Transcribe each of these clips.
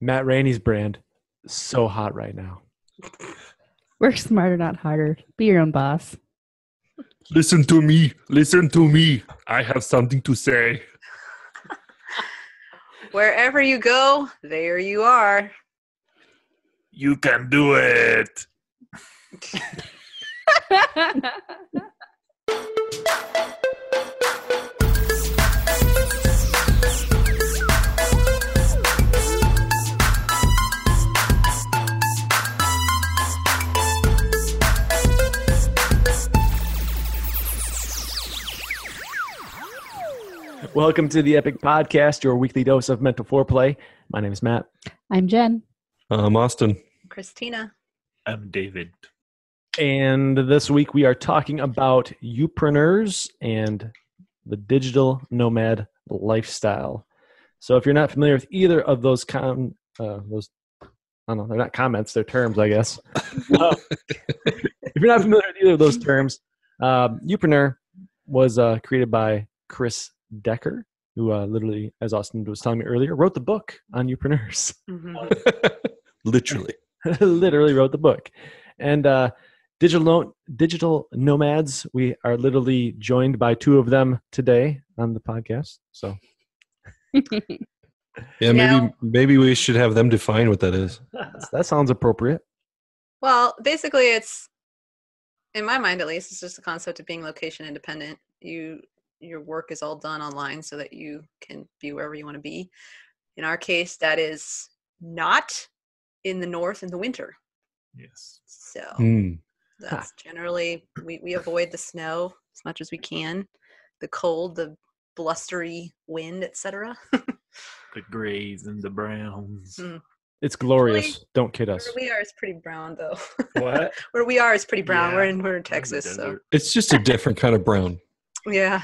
Matt Rainey's brand, so hot right now. Work smarter, not harder. Be your own boss. Listen to me. Listen to me. I have something to say. Wherever you go, there you are. You can do it. Welcome to the Epoch Podcast, your weekly dose of mental foreplay. My name is Matt. I'm Jen. I'm Austin. Christina. I'm David. And this week we are talking about youpreneurs and the digital nomad lifestyle. So if you're not familiar with either of those com- uh, those I don't know, they're not comments, they're terms, I guess. Uh, if you're not familiar with either of those terms, um, youpreneur was uh, created by Chris Ducker, who uh, literally, as Austin was telling me earlier, wrote the book on youpreneurs. Mhm. Literally. literally wrote the book. And uh, digital no- digital nomads, we are literally joined by two of them today on the podcast. So Yeah, maybe Now- maybe we should have them define what that is. that sounds appropriate. Well, basically, it's in my mind at least. It's just the concept of being location independent. You your work is all done online so that you can be wherever you want to be. In our case, that is not in the north in the winter. Yes. So Hmm. that's generally we, we avoid the snow as much as we can, the cold, the blustery wind, etc. the grays and the browns. Mm. It's glorious. Really? Don't kid us. Where we are is pretty brown though. What? Where we are is pretty brown. We're in we're in In Texas, so. It's just a different kind of brown. yeah,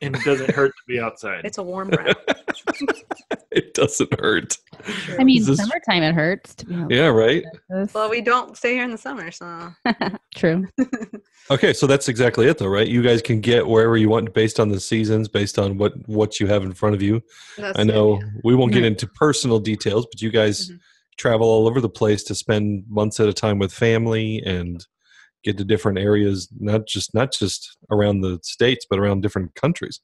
And it doesn't hurt to be outside. it's a warm brown. it doesn't hurt. I mean, this- summertime it hurts to be. Yeah, right? well, we don't stay here in the summer, so True. Okay, so that's exactly it though, right? You guys can get wherever you want based on the seasons, based on what what you have in front of you. that's I it, know yeah. we won't get into personal details, but you guys Mhm. travel all over the place to spend months at a time with family and get to different areas, not just not just around the states, but around different countries.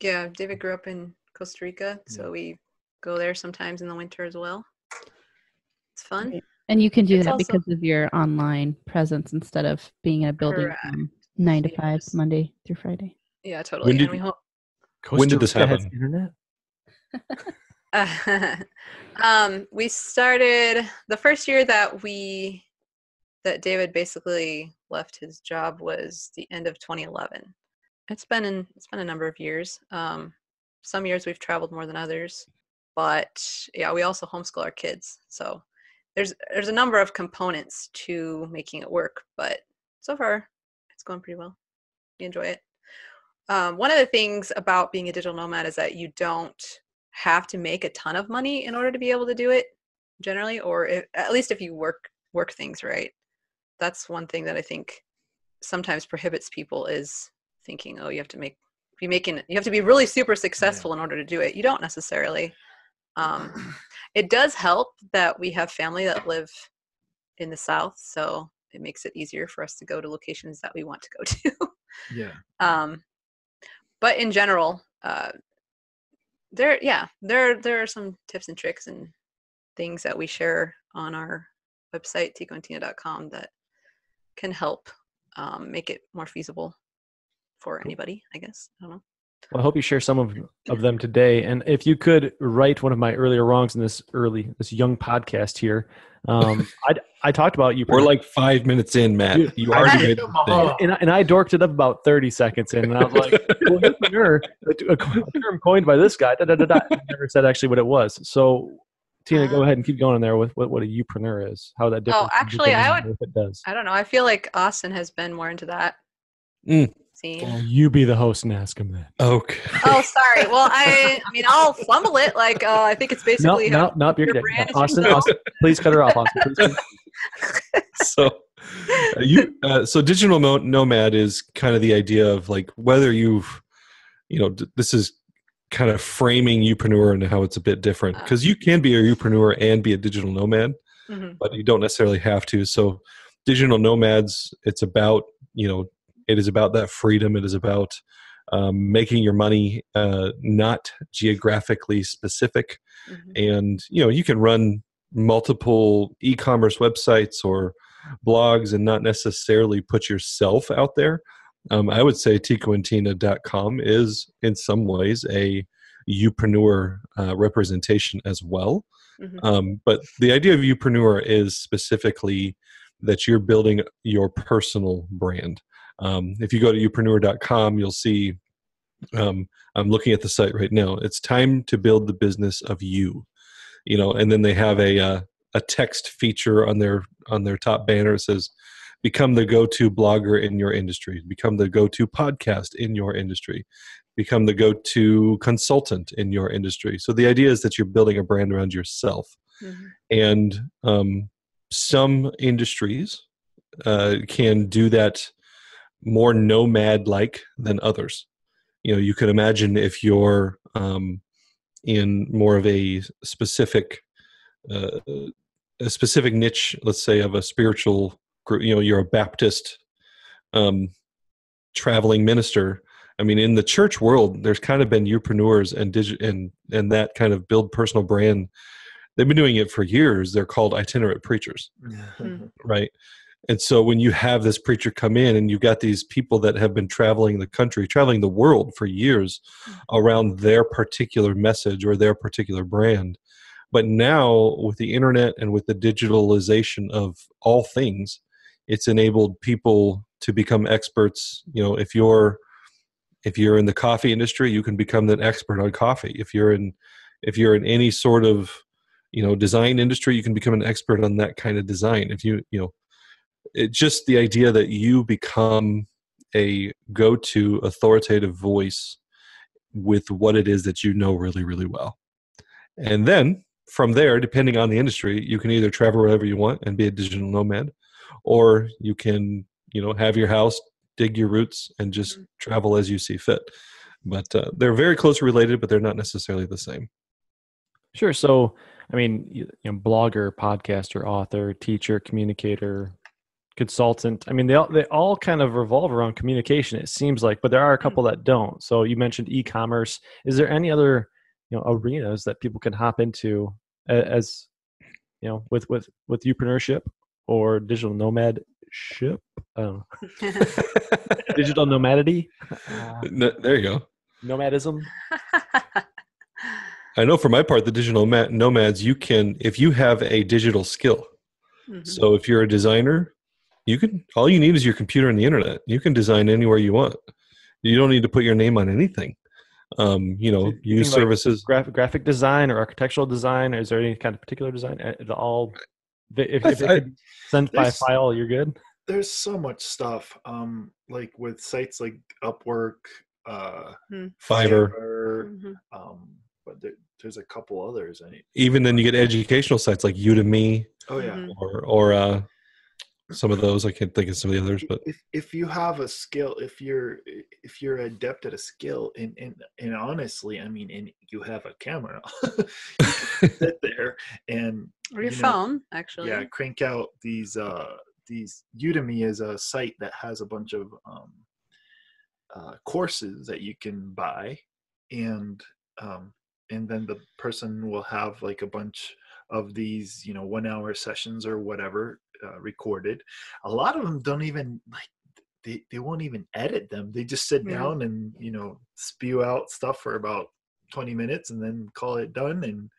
Yeah, David grew up in Costa Rica, so we go there sometimes in the winter as well. It's fun. And you can do It's that also- because of your online presence instead of being in a building Correct. from nine to five, Yes. Monday through Friday. Yeah, totally. did- and we hope When did this Costa Rica has happen? Internet. um, we started the first year that we that David basically left his job was the end of 2011. It's been in it's been a number of years. Um, some years we've traveled more than others, but yeah, we also homeschool our kids. So there's there's a number of components to making it work, but so far it's going pretty well. We enjoy it. Um, one of the things about being a digital nomad is that you don't have to make a ton of money in order to be able to do it generally or if, at least if you work work things right that's one thing that i think sometimes prohibits people is thinking oh you have to make be making you have to be really super successful in order to do it. You don't necessarily um, it does help that we have family that live in the south so it makes it easier for us to go to locations that we want to go to. Yeah. um, but in general, uh, there, yeah, there, there are some tips and tricks and things that we share on our website, ticoandtina.com, that can help um, make it more feasible for anybody. I guess I don't know. Well, I hope you share some of, of them today. And if you could write one of my earlier wrongs in this early, this young podcast here, um, I, I talked about you. We're like five minutes in, Matt. Dude, You I already made them a mistake. all. and, I- and I dorked it up about 30 seconds in, and I was like, well, youpreneur, a, a term coined by this guy, da, da, da, da. I never said actually what it was. So, Tina, go Uh, ahead and keep going in there with what, what a youpreneur is, how that different. Oh, actually, I would- What it does. I don't know. I feel like Austin has been more into that Mm. Well, you be the host and ask him that. Okay. Oh, sorry. Well, I, I mean, I'll fumble it. Like, uh, I think it's basically no, how not your your dick. brand Austin. Austin, please cut her off, Austin. Please cut so uh, you uh, so digital nomad is kind of the idea of like whether you've you know d- this is kind of framing Youpreneur and how it's a bit different because you can be a Youpreneur and be a digital nomad, Mhm. but you don't necessarily have to. So, digital nomads, it's about you know, it is about that freedom. It is about um, making your money uh, not geographically specific, Mhm. and you know, you can run multiple e-commerce websites or blogs and not necessarily put yourself out there. Um, I would say ticoandtina.com is in some ways a youpreneur uh, representation as well. Mhm. Um, but the idea of youpreneur is specifically that you're building your personal brand. Um, if you go to youpreneur.com, you'll see. Um, I'm looking at the site right now. It's time to build the business of you. You know, and then they have a uh, a text feature on their on their top banner. It says, "Become the go-to blogger in your industry. Become the go-to podcast in your industry. Become the go-to consultant in your industry." So the idea is that you're building a brand around yourself Mhm. and um, some industries uh, can do that more nomad like than others you know you can imagine if you're um, in more of a specific uh, a specific niche let's say of a spiritual you know you're a baptist um, traveling minister. I mean in the church world there's kind of been youpreneurs and digi- and and that kind of build personal brand. They've been doing it for years. They're called itinerant preachers Mm. right? And so when you have this preacher come in and you've got these people that have been traveling the country traveling the world for years around their particular message or their particular brand. But now with the internet and with the digitalization of all things it's enabled people to become experts. You know if you're if you're in the coffee industry you can become an expert on coffee. If you're in if you're in any sort of you know design industry you can become an expert on that kind of design. If you you know it's just the idea that you become a go-to authoritative voice with what it is that you know really really well. And then from there depending on the industry you can either travel wherever you want and be a digital nomad or you can you know have your house dig your roots and just Mhm. travel as you see fit but uh, they're very closely related but they're not necessarily the same Sure. So, I mean, you, you know, blogger, podcaster, author, teacher, communicator, consultant. I mean, they all they all kind of revolve around communication. It seems like, but there are a couple that don't. So, you mentioned e-commerce. Is there any other you know arenas that people can hop into as you know with with with entrepreneurship or digital nomad ship. don't digital nomadity, uh, N- there you go nomadism. i know for my part the digital ma- nomads you can if you have a digital skill Mhm. So if you're a designer, you can all you need is your computer and the internet. You can design anywhere you want. You don't need to put your name on anything. Um, you know, you use think, like, services. graphic graphic design or architectural design? Is there any kind of particular design? at all if, if it th- I- could be sent by file, you're good. There's so much stuff. Um, like with sites like Upwork, uh, Fiverr. Fiverr, Mhm. um, but there, there's a couple others. I Even then, you get educational sites like Udemy oh yeah. Mhm. or or uh, some of those. I can't think of some of the others, but if if you have a skill if you're if you're adept at a skill and and, and honestly i mean and you have a camera sit there and Or your you know, phone, actually. yeah crank out these uh these udemy is a site that has a bunch of um uh, courses that you can buy and um and then the person will have like a bunch of these you know one hour sessions or whatever uh, recorded a lot of them don't even like they, they won't even edit them they just sit Yeah. down and you know spew out stuff for about 20 minutes and then call it done and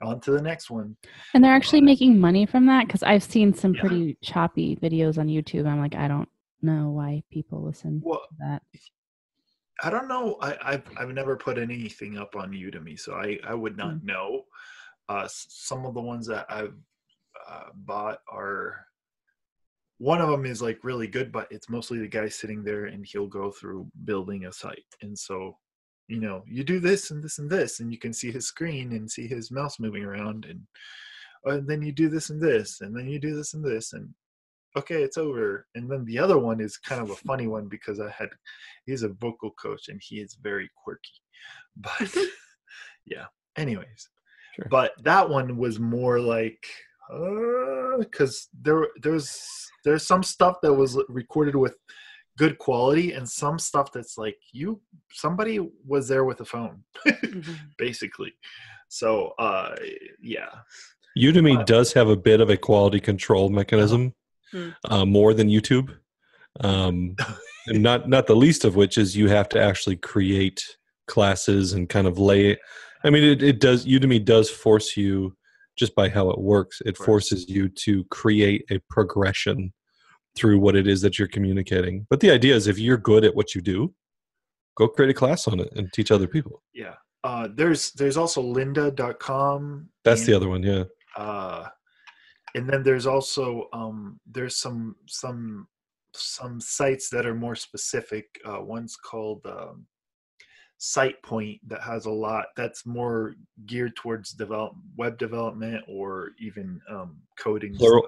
on to the next one And they're actually making money from that because I've seen some Yeah. pretty choppy videos on YouTube. I'm like, I don't know why people listen well to that. I don't know. I, I've I've never put anything up on Udemy, so I I would not Mm. know. Uh, some of the ones that I've uh, bought are. One of them is like really good, but it's mostly the guy sitting there and he'll go through building a site, and so, you know, you do this and this and this, and you can see his screen and see his mouse moving around, and, and then you do this and this, and then you do this and this, and okay, it's over. And then the other one is kind of a funny one because I had he's a vocal coach and he is very quirky. But yeah. Anyways, Sure. but that one was more like because there there's there's some stuff that was recorded with good quality and some stuff that's like you somebody was there with a phone Mhm. basically so uh yeah Udemy But- does have a bit of a quality control mechanism, Hmm. uh, more than YouTube. Um, and not not the least of which is you have to actually create classes and kind of lay. I mean, it, it does. Udemy does force you just by how it works. It forces you to create a progression through what it is that you're communicating. But the idea is, if you're good at what you do, go create a class on it and teach other people. yeah uh there's there's also lynda.com That's and, the other one. Yeah. uh and then there's also um there's some some some sites that are more specific uh one's called um SitePoint that has a lot that's more geared towards develop web development or even um coding Plural,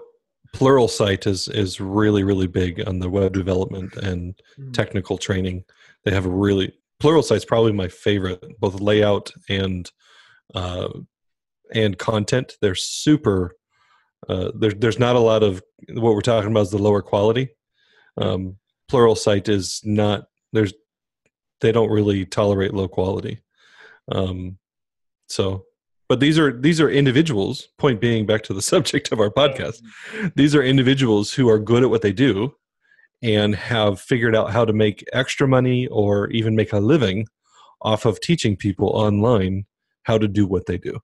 Pluralsight is is really really big on the web development and Mm. technical training. They have a really Pluralsight's probably my favorite, both layout and uh, and content. They're super. Uh, there, there's not a lot of what we're talking about is the lower quality. Um, Pluralsight is not. There's they don't really tolerate low quality. Um, so, but these are these are individuals. Point being, back to the subject of our podcast these are individuals who are good at what they do and have figured out how to make extra money or even make a living off of teaching people online how to do what they do.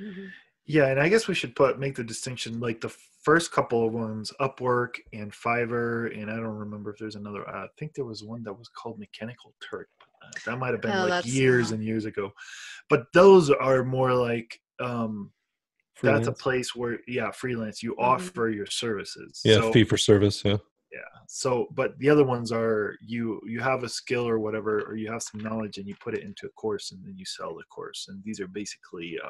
Mhm. Yeah, and I guess we should put make the distinction like the first couple of ones, Upwork and Fiverr, and I don't remember if there's another. I think there was one that was called Mechanical Turk. Uh, that might have been Oh, like years yeah. and years ago, but those are more like um, that's a place where yeah, freelance. You Mhm. offer your services. yeah, So, fee for service. Yeah. Yeah, so but the other ones are you you have a skill or whatever or you have some knowledge and you put it into a course and then you sell the course and these are basically uh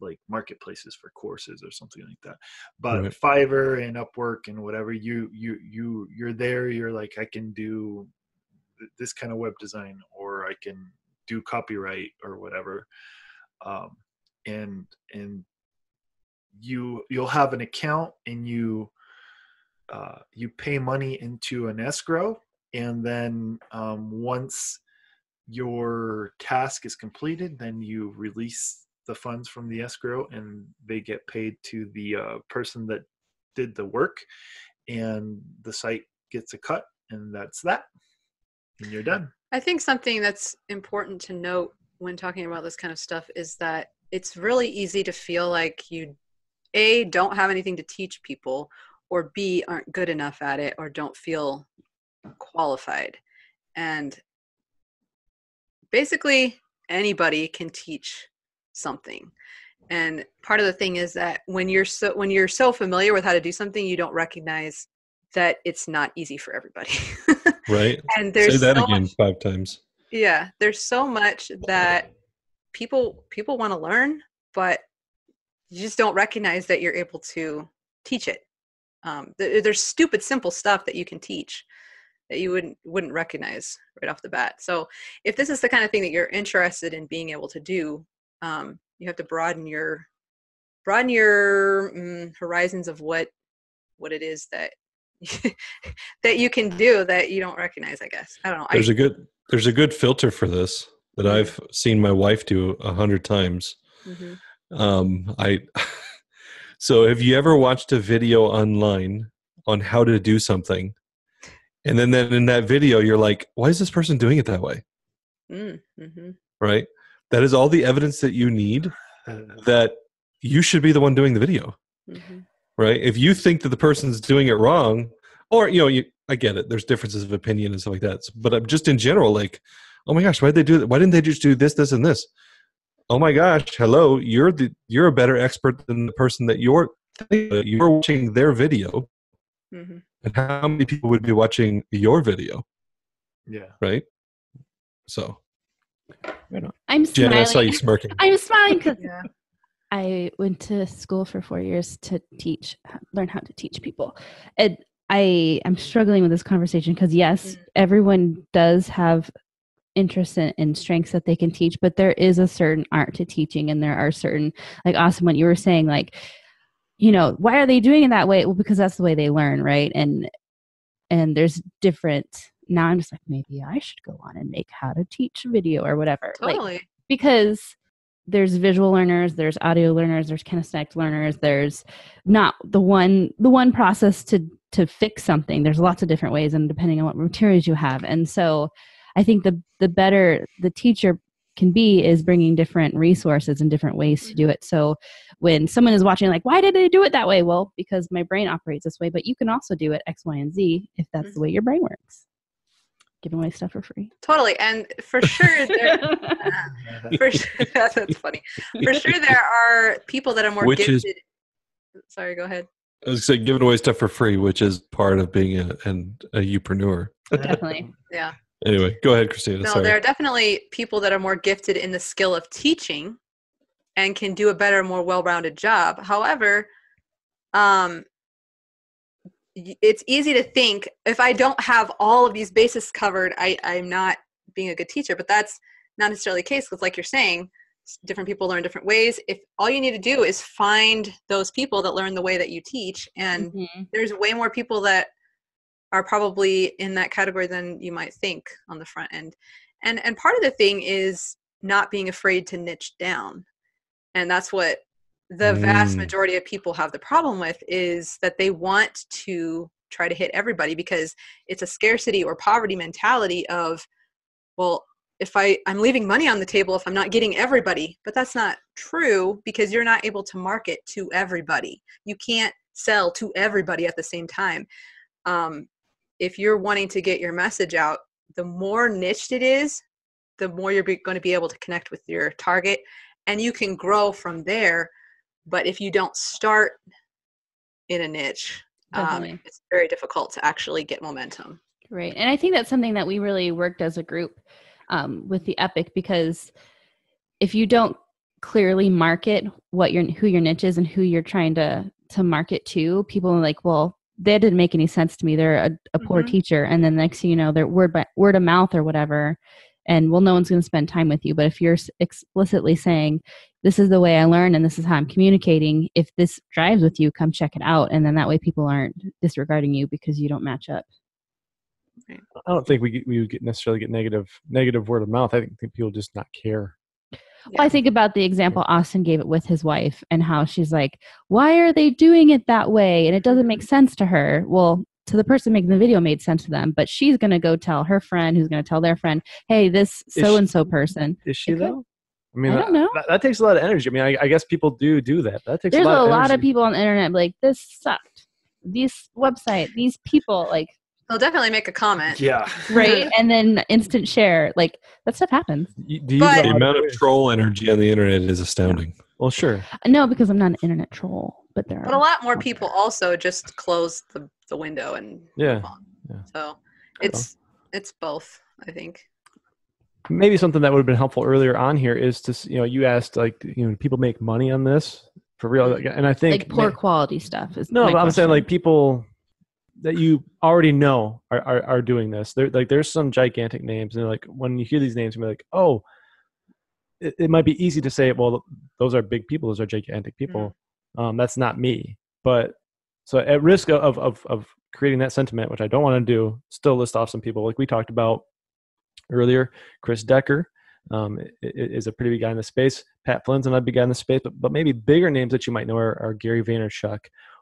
like marketplaces for courses or something like that but Right. fiverr and upwork and whatever you you you you're there you're like i can do this kind of web design or i can do copyright or whatever um and and you you'll have an account and you uh, you pay money into an escrow and then um, once your task is completed then you release the funds from the escrow and they get paid to the uh, person that did the work and the site gets a cut and that's that. And you're done. I think something that's important to note when talking about this kind of stuff is that it's really easy to feel like you a don't have anything to teach people or b aren't good enough at it or don't feel qualified. And basically anybody can teach something and part of the thing is that when you're so when you're so familiar with how to do something you don't recognize that it's not easy for everybody right. and there's Say that so again much- five times. yeah there's so much that people people want to learn but you just don't recognize that you're able to teach it um, th- there's stupid simple stuff that you can teach that you wouldn't wouldn't recognize right off the bat so if this is the kind of thing that you're interested in being able to do um, you have to broaden your broaden your mm, horizons of what what it is that that you can do that you don't recognize i guess i don't know There's a good there's a good filter for this that Mhm. I've seen my wife do a hundred times. Mhm. Um, I so have you ever watched a video online on how to do something, and then then in that video you're like, why is this person doing it that way? Mm, mhm. Right. That is all the evidence that you need that you should be the one doing the video. Mhm. right? If you think that the person's doing it wrong, or you know, you, I get it. There's differences of opinion and stuff like that. But I'm just in general, like, oh my gosh, why did they do that? Why didn't they just do this, this, and this? Oh my gosh, hello, you're the you're a better expert than the person that you're you're watching their video, Mhm. and how many people would be watching your video, yeah right? So, I'm Jen, I saw smiling. you smirking. I'm smiling because Yeah. I went to school for four years to teach, learn how to teach people. And I am struggling with this conversation because, yes, Mm. everyone does have interest in, in strengths that they can teach, but there is a certain art to teaching, and there are certain, like, awesome, what you were saying, like, you know, why are they doing it that way? Well, because that's the way they learn, right? And and there's different. Now I'm just like, maybe I should go on and make how to teach video or whatever. Like, Totally. because there's visual learners there's audio learners there's kinesthetic learners there's not the one the one process to to fix something. There's lots of different ways and depending on what materials you have. And so i think the the better the teacher can be is bringing different resources and different ways to do mm-hmm. it. So when someone is watching like why did they do it that way? Well because my brain operates this way but you can also do it x y and z if that's the mm-hmm. way your brain works giving away stuff for free Totally. And for sure, there, for sure, that's funny. For sure, there are people that are more Which is- gifted. Sorry, go ahead. I was saying giving away stuff for free, which is part of being a an, a youpreneur. definitely Yeah. Anyway, go ahead, Christina. No, Sorry. there are definitely people that are more gifted in the skill of teaching and can do a better, more well-rounded job. However, um, y- it's easy to think if I don't have all of these bases covered, I, I'm not being a good teacher. But that's not necessarily the case because, like you're saying, different people learn different ways. If all you need to do is find those people that learn the way that you teach, and Mhm. there's way more people that are probably in that category than you might think on the front end and and part of the thing is not being afraid to niche down and that's what the vast Mm. majority of people have the problem with is that they want to try to hit everybody because it's a scarcity or poverty mentality of well if i i'm leaving money on the table if i'm not getting everybody. But that's not true because you're not able to market to everybody. You can't sell to everybody at the same time. Um, if you're wanting to get your message out the more niched it is the more you're be- going to be able to connect with your target and you can grow from there but if you don't start in a niche um, it's very difficult to actually get momentum Right. And I think that's something that we really worked as a group um, with the Epoch because if you don't clearly market what your who your niche is and who you're trying to to market to, people are like, well, that didn't make any sense to me. They're a, a poor Mhm. teacher, and then next thing you know, they're word by word of mouth or whatever. And well, no one's going to spend time with you. But if you're explicitly saying, "This is the way I learn, and this is how I'm communicating," if this drives with you, come check it out, and then that way people aren't disregarding you because you don't match up. I don't think we get- we would get necessarily get negative negative word of mouth. I think, think people just not care. Well, I think about the example Austin gave it with his wife and how she's like, why are they doing it that way? And it doesn't make sense to her. Well, to the person making the video made sense to them, but she's going to go tell her friend who's going to tell their friend, hey, this so and so person. Is she It could. though? I mean, I don't know. That, that takes a lot of energy. I mean, I, I guess people do do that. That takes There's a lot, of, lot of people on the internet like, this sucked. This website, these people, like, they'll definitely make a comment Yeah. right? and then instant share. Like, that stuff happens. You- Do you But- the amount of troll energy on the internet is astounding. Well, sure. No, because I'm not an internet troll, but there but a lot more people also just close the, the window and Yeah, yeah. so it's it's both i think. Maybe something that would have been helpful earlier on here is to you know you asked like you know people make money on this? For real, and I think Like, poor ma- quality stuff is No, but I'm saying like people that you already know are, are, are doing this. There like there's some gigantic names, and like when you hear these names, you're like, oh, it, it might be easy to say, well, those are big people, those are gigantic people. Mm-hmm. Um, that's not me. But so at risk of of of creating that sentiment, which I don't want to do, still list off some people like we talked about earlier. Chris Ducker um, is a pretty big guy in the space. Pat Flynn's another big guy in the space, but, but maybe bigger names that you might know are, are Gary Vaynerchuk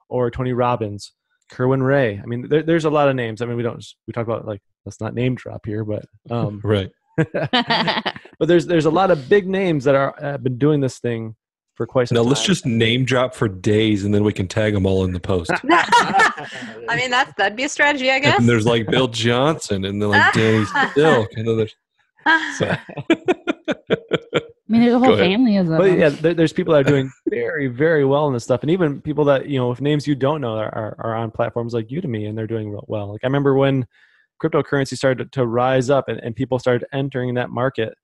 or Tony Robbins, Kerwin Rae. I mean, there, there's a lot of names. I mean, we don't we talk about like let's not name drop here, but um, Right. but there's there's a lot of big names that are have been doing this thing for quite some Now time. let's just name drop for days, and then we can tag them all in the post. i mean that's that'd be a strategy i guess and there's like Bill Johnson, and then like Danny Silk, and then there's so, I mean, there's a whole family of them. But yeah, there's people that are doing very, very well in this stuff, and even people that you know, with names you don't know, are, are, are on platforms like Udemy, and they're doing real well. Like I remember when cryptocurrency started to rise up, and, and people started entering that market.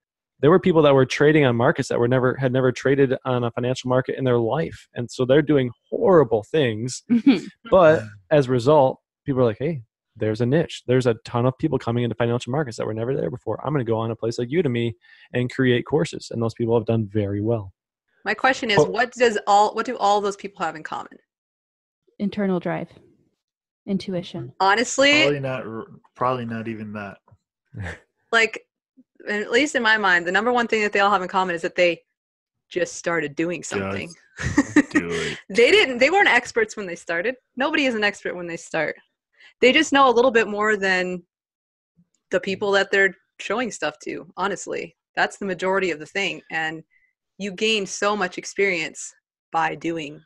There were people that were trading on markets that were never had never traded on a financial market in their life and so they're doing horrible things mm-hmm. but as a result people are like hey there's a niche there's a ton of people coming into financial markets that were never there before i'm going to go on a place like udemy and create courses and those people have done very well My question is, Oh. what does all what do all those people have in common? Internal drive, intuition. Honestly, Probably not. Probably not even that. like at least in my mind, the number one thing that they all have in common is that they just started doing something. Do it. they didn't they weren't experts when they started. Nobody is an expert when they start. They just know a little bit more than the people that they're showing stuff to, honestly. That's the majority of the thing and you gain so much experience by doing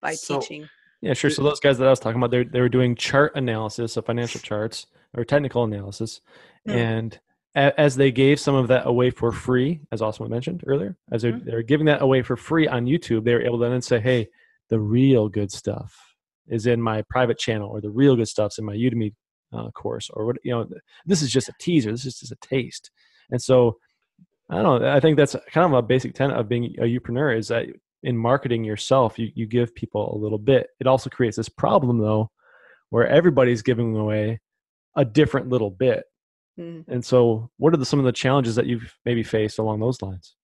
by So- teaching. Yeah, sure. So those guys that I was talking about, they they were doing chart analysis of financial charts or technical analysis, Hmm. and a, as they gave some of that away for free, as Osmo mentioned earlier, as they're, Mhm. they're giving that away for free on YouTube, they were able to then say, "Hey, the real good stuff is in my private channel, or the real good stuff's in my Udemy uh, course, or what you know. This is just a teaser. This is just a taste." And so, I don't know. I think that's kind of a basic tenet of being a youpreneur is that in marketing yourself, you, you give people a little bit. It also creates this problem though, where everybody's giving away a different little bit. Mm. And so, what are the, some of the challenges that you've maybe faced along those lines?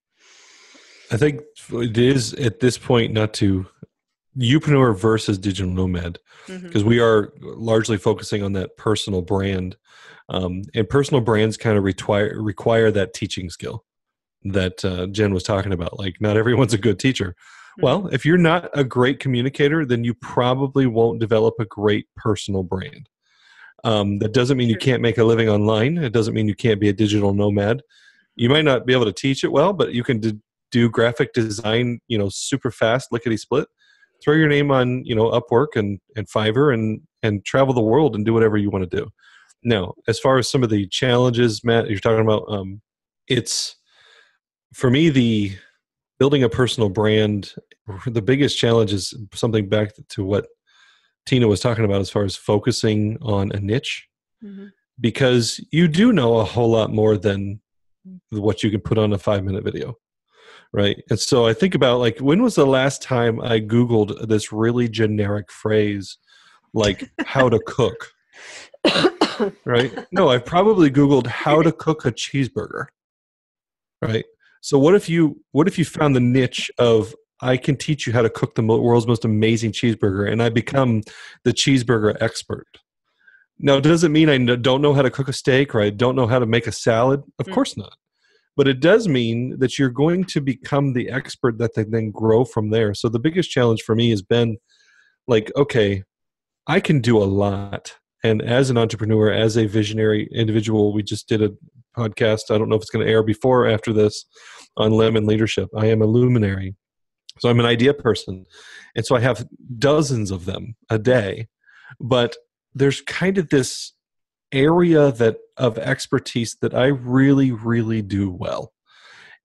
I think it is at this point not to Youpreneur versus digital nomad because we are largely focusing on that personal brand, um, and personal brands kind of require require that teaching skill that uh, Jen was talking about. Like, not everyone's a good teacher. Well, if you're not a great communicator, then you probably won't develop a great personal brand. Um, that doesn't mean you can't make a living online. It doesn't mean you can't be a digital nomad. You might not be able to teach it well, but you can d- do graphic design, you know, super fast, lickety split. Throw your name on, you know, Upwork and and Fiverr, and and travel the world and do whatever you want to do. Now, as far as some of the challenges, Matt, you're talking about, um, it's for me the building a personal brand the biggest challenge is something back to what tina was talking about as far as focusing on a niche Mhm. because you do know a whole lot more than what you can put on a five minute video right? And so i think about like when was the last time i googled this really generic phrase like how to cook? Right? No i've probably googled how to cook a cheeseburger right? So what if you what if you found the niche of I can teach you how to cook the world's most amazing cheeseburger, and I become the cheeseburger expert. Now, it does it mean I don't know how to cook a steak or I don't know how to make a salad? Of Mm. course not. But it does mean that you're going to become the expert that they then grow from there. So the biggest challenge for me has been like, okay, I can do a lot. And as an entrepreneur, as a visionary individual, we just did a podcast. I don't know if it's going to air before or after this on lemon leadership. I am a luminary. So I'm an idea person. And so I have dozens of them a day. But there's kind of this area that of expertise that I really, really do well.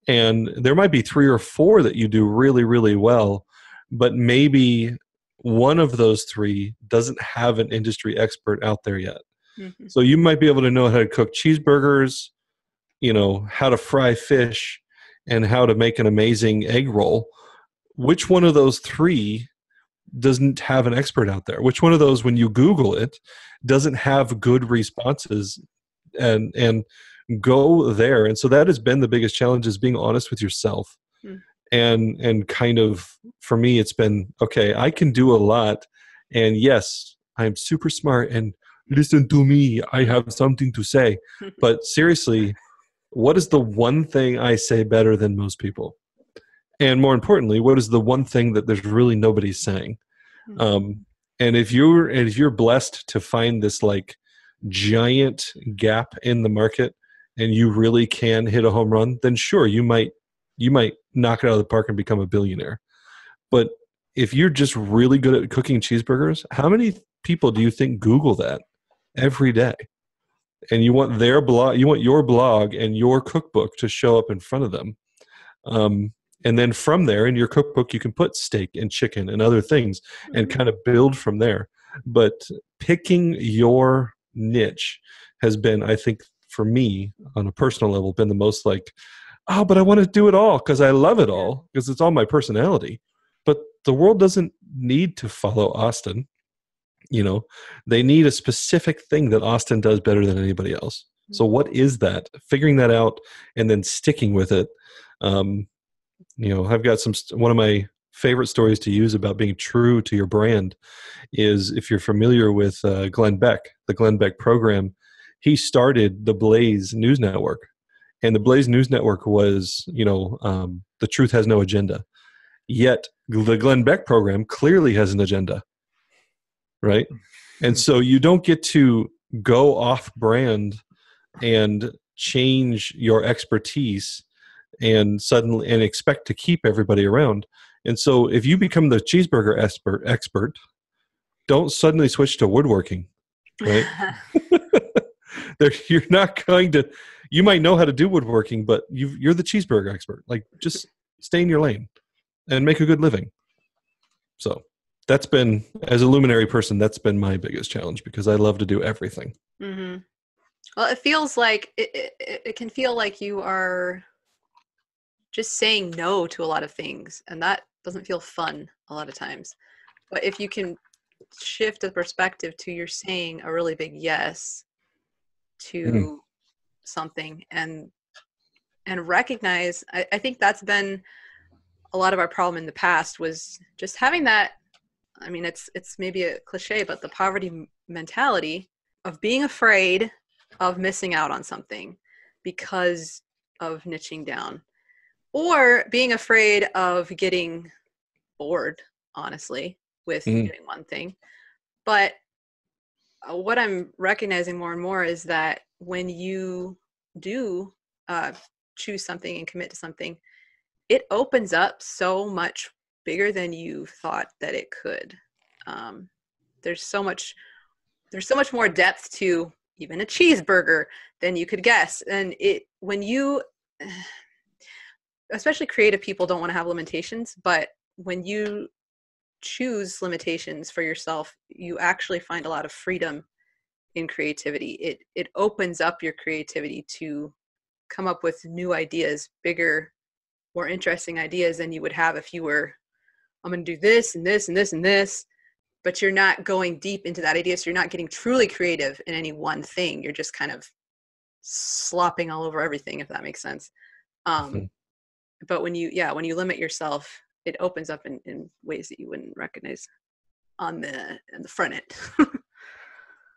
And there might be three or four that you do really, really well, but maybe one of those three doesn't have an industry expert out there yet. Mhm. So you might be able to know how to cook cheeseburgers, you know, how to fry fish, and how to make an amazing egg roll. Which one of those three doesn't have an expert out there? Which one of those, when you Google it, doesn't have good responses and and go there? And so that has been the biggest challenge is being honest with yourself. Hmm. And and kind of for me it's been okay, I can do a lot and yes, I'm super smart and listen to me, I have something to say. But seriously, what is the one thing I say better than most people? And more importantly, what is the one thing that there's really nobody saying? Um, and if you're and if you're blessed to find this like giant gap in the market and you really can hit a home run, then sure you might you might knock it out of the park and become a billionaire. But if you're just really good at cooking cheeseburgers, how many people do you think Google that every day? And you want their blog, you want your blog and your cookbook to show up in front of them. Um, and then from there, in your cookbook, you can put steak and chicken and other things and kind of build from there. But picking your niche has been, I think, for me on a personal level, been the most like oh, but I want to do it all because I love it all because it's all my personality. But the world doesn't need to follow Austin. You know, they need a specific thing that Austin does better than anybody else. So, what is that? Figuring that out and then sticking with it. Um, you know, I've got some, one of my favorite stories to use about being true to your brand is if you're familiar with uh, Glenn Beck, the Glenn Beck program, he started the Blaze News Network. And the Blaze News Network was, you know, um, the truth has no agenda. Yet the Glenn Beck program clearly has an agenda, right? And so you don't get to go off brand and change your expertise and suddenly and expect to keep everybody around. And so if you become the cheeseburger expert expert, don't suddenly switch to woodworking, right? There, you're not going to you might know how to do woodworking, but you you're the cheeseburger expert. Like just stay in your lane and make a good living. So that's been as a luminary person, that's been my biggest challenge because I love to do everything. hmm Well, it feels like it, it, it can feel like you are just saying no to a lot of things, and that doesn't feel fun a lot of times. But if you can shift the perspective to you're saying a really big yes to Mhm. something and and recognize I, I think that's been a lot of our problem in the past was just having that i mean it's it's maybe a cliche but the poverty mentality of being afraid of missing out on something because of niching down or being afraid of getting bored honestly with Mhm. doing one thing. But uh, what i'm recognizing more and more is that when you do uh, choose something and commit to something it opens up so much bigger than you thought that it could. Um, there's so much there's so much more depth to even a cheeseburger than you could guess. And it when you especially creative people don't want to have limitations but when you choose limitations for yourself you actually find a lot of freedom in creativity. It it opens up your creativity to come up with new ideas bigger more interesting ideas than you would have if you were i'm going to do this and this and this and this but you're not going deep into that idea so you're not getting truly creative in any one thing. You're just kind of slopping all over everything if that makes sense. Um, Mhm. But when you yeah when you limit yourself it opens up in, in ways that you wouldn't recognize on the on the front end.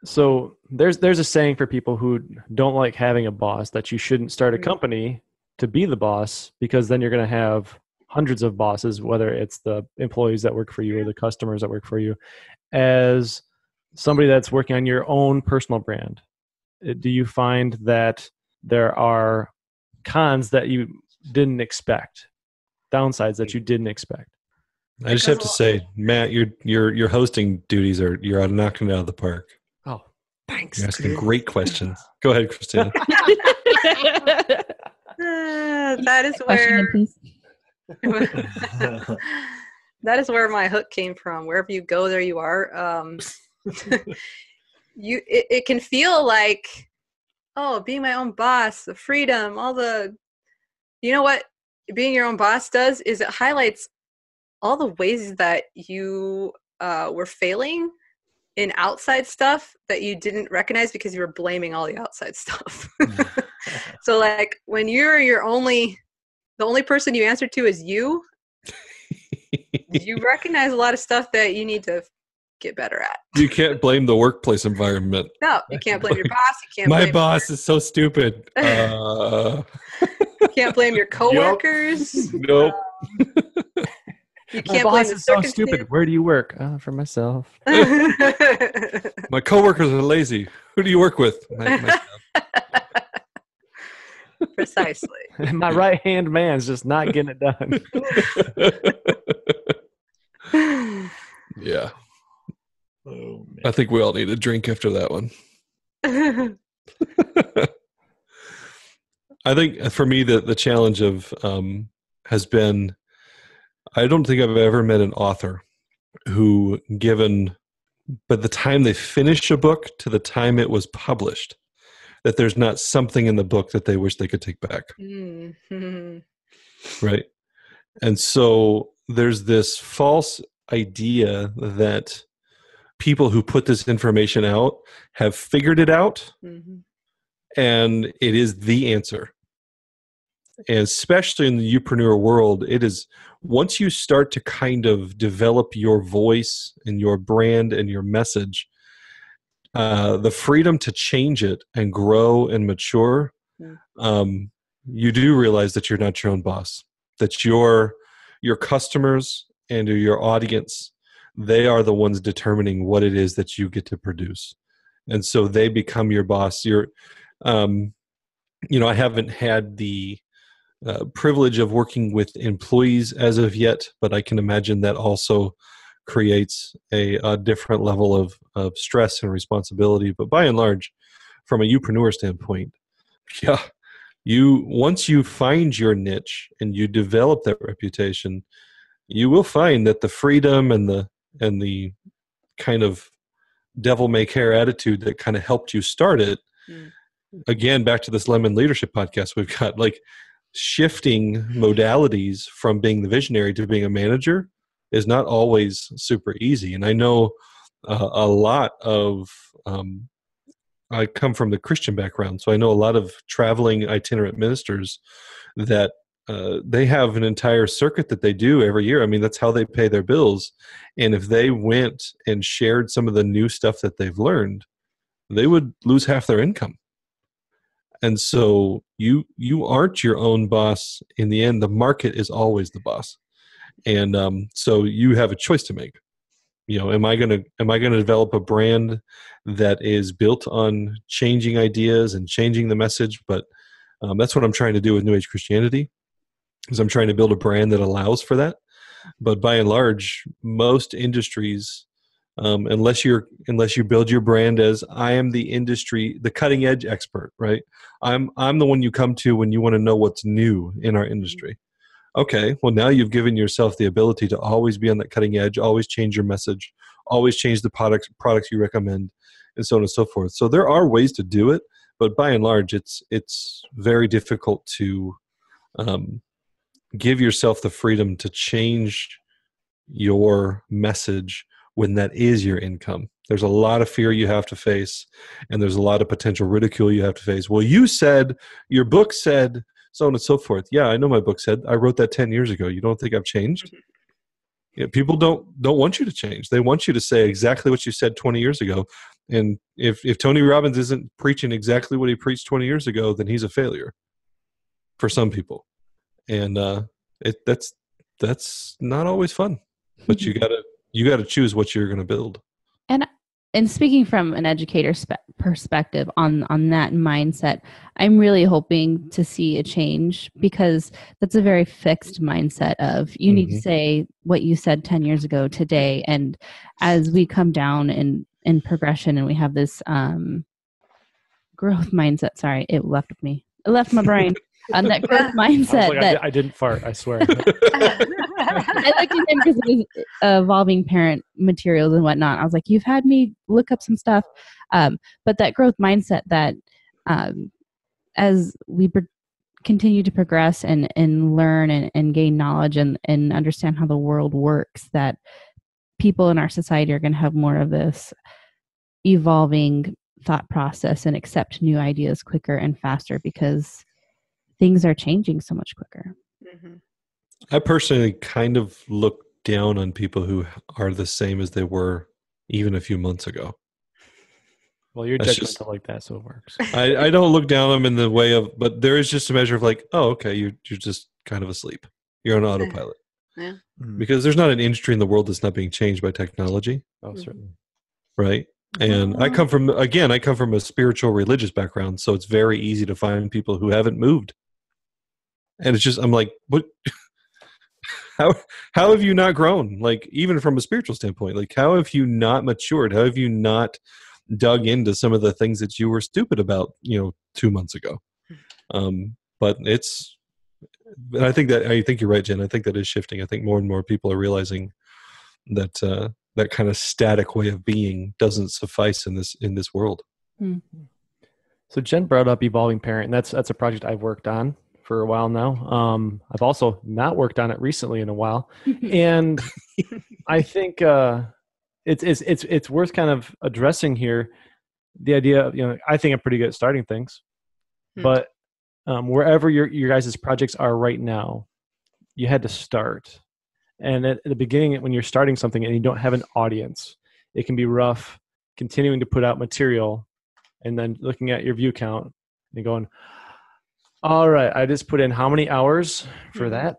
So there's there's a saying for people who don't like having a boss that you shouldn't start a Mm. company to be the boss because then you're going to have hundreds of bosses whether it's the employees that work for you or the customers that work for you as somebody that's working on your own personal brand. Do you find that there are cons that you didn't expect downsides that you didn't expect I just have to say, Matt, your your your hosting duties are you're knocking it out of the park. oh thanks You're asking great questions. Go ahead, Christina. That is where that is where my hook came from wherever you go there you are um you it, it can feel like oh being my own boss the freedom all the you know what being your own boss does is it highlights all the ways that you uh, were failing in outside stuff that you didn't recognize because you were blaming all the outside stuff so like when you're your only the only person you answer to is you you recognize a lot of stuff that you need to get better at you can't blame the workplace environment. no you can't blame your boss you can't My boss is so stupid. Uh, can't blame your coworkers nope. you my can't blame boss the is so stupid where do you work uh, for myself circumstance. My coworkers are lazy. Who do you work with? My, my precisely my right hand man's just not getting it done yeah, Oh. I think we all need a drink after that one. I think for me, the the challenge of um, has been, I don't think I've ever met an author who, given, by the time they finish a book to the time it was published, that there's not something in the book that they wish they could take back Mm. right and so there's this false idea that people who put this information out have figured it out Mhm. and it is the answer especially in the youpreneur world it is once you start to kind of develop your voice and your brand and your message uh, the freedom to change it and grow and mature Mm. um, you do realize that you're not your own boss that your your customers and your audience they are the ones determining what it is that you get to produce and so they become your boss you're um, you know i haven't had the uh, privilege of working with employees as of yet but i can imagine that also creates a, a different level of, of stress and responsibility but by and large from a youpreneur standpoint yeah you once you find your niche and you develop that reputation you will find that the freedom and the and the kind of devil may care attitude that kind of helped you start it Mm. again back to this lemon leadership podcast we've got like shifting modalities from being the visionary to being a manager is not always super easy and i know uh, a lot of um, i come from the christian background so i know a lot of traveling itinerant ministers that uh, they have an entire circuit that they do every year. I mean, that's how they pay their bills. And if they went and shared some of the new stuff that they've learned, they would lose half their income. And so you you aren't your own boss. In the end, the market is always the boss. And um, so you have a choice to make. You know, am I gonna am I gonna develop a brand that is built on changing ideas and changing the message? But um, that's what I'm trying to do with New Age Christianity is I'm trying to build a brand that allows for that. But by and large, most industries, um, unless you're unless you build your brand as I am the industry, the cutting edge expert, right? I'm I'm the one you come to when you want to know what's new in our industry. Okay, well now you've given yourself the ability to always be on that cutting edge, always change your message, always change the products products you recommend, and so on and so forth. So there are ways to do it, but by and large, it's it's very difficult to um, give yourself the freedom to change your message when that is your income. There's a lot of fear you have to face, and there's a lot of potential ridicule you have to face. Well, you said, your book said, so on and so forth. Yeah, I know my book said. I wrote that 10 years ago. You don't think I've changed? Yeah, people don't don't want you to change. They want you to say exactly what you said 20 years ago. And if if Tony Robbins isn't preaching exactly what he preached 20 years ago, then he's a failure for some people and uh, it that's that's not always fun. But you gotta you gotta choose what you're gonna build. and and speaking from an educator spe- perspective on on that mindset i'm really hoping to see a change because that's a very fixed mindset of you need to Mhm. say what you said 10 years ago today and as we come down in in progression and we have this um growth mindset sorry it left me it left my brain on that growth I, mindset like, I, that di- I didn't fart. I swear. I looked at him because it was uh, evolving parent materials and whatnot. I was like, you've had me look up some stuff, um, but that growth mindset that um, as we pro- continue to progress and and learn and, and gain knowledge and and understand how the world works, that people in our society are going to have more of this evolving thought process and accept new ideas quicker and faster because things are changing so much quicker. Mhm. I personally kind of look down on people who are the same as they were even a few months ago. well, you're That's judgmental just- like that, so it works. I, I don't look down on them in the way of, but there is just a measure of like, oh, okay, you're you're just kind of asleep. You're on autopilot Mm. because there's not an industry in the world that's not being changed by technology. Oh, Mhm. certainly. right and i come from again i come from a spiritual religious background so it's very easy to find people who haven't moved and it's just i'm like what? How how have you not grown? Like even from a spiritual standpoint like how have you not matured? How have you not dug into some of the things that you were stupid about you know 2 months ago? Um but it's and i think that i think you're right jen. I think that is shifting. I think more and more people are realizing that uh that kind of static way of being doesn't suffice in this in this world. So Jen brought up evolving parent, and that's that's a project I've worked on for a while now. Um, I've also not worked on it recently in a while, and I think uh, it's it's it's it's worth kind of addressing here the idea. Of, you know, I think I'm pretty good at starting things, Hmm. but um, wherever your your guys' projects are right now, you had to start. And at, at the beginning, when you're starting something and you don't have an audience, it can be rough continuing to put out material and then looking at your view count and going, all right, I just put in how many hours for Mhm. that?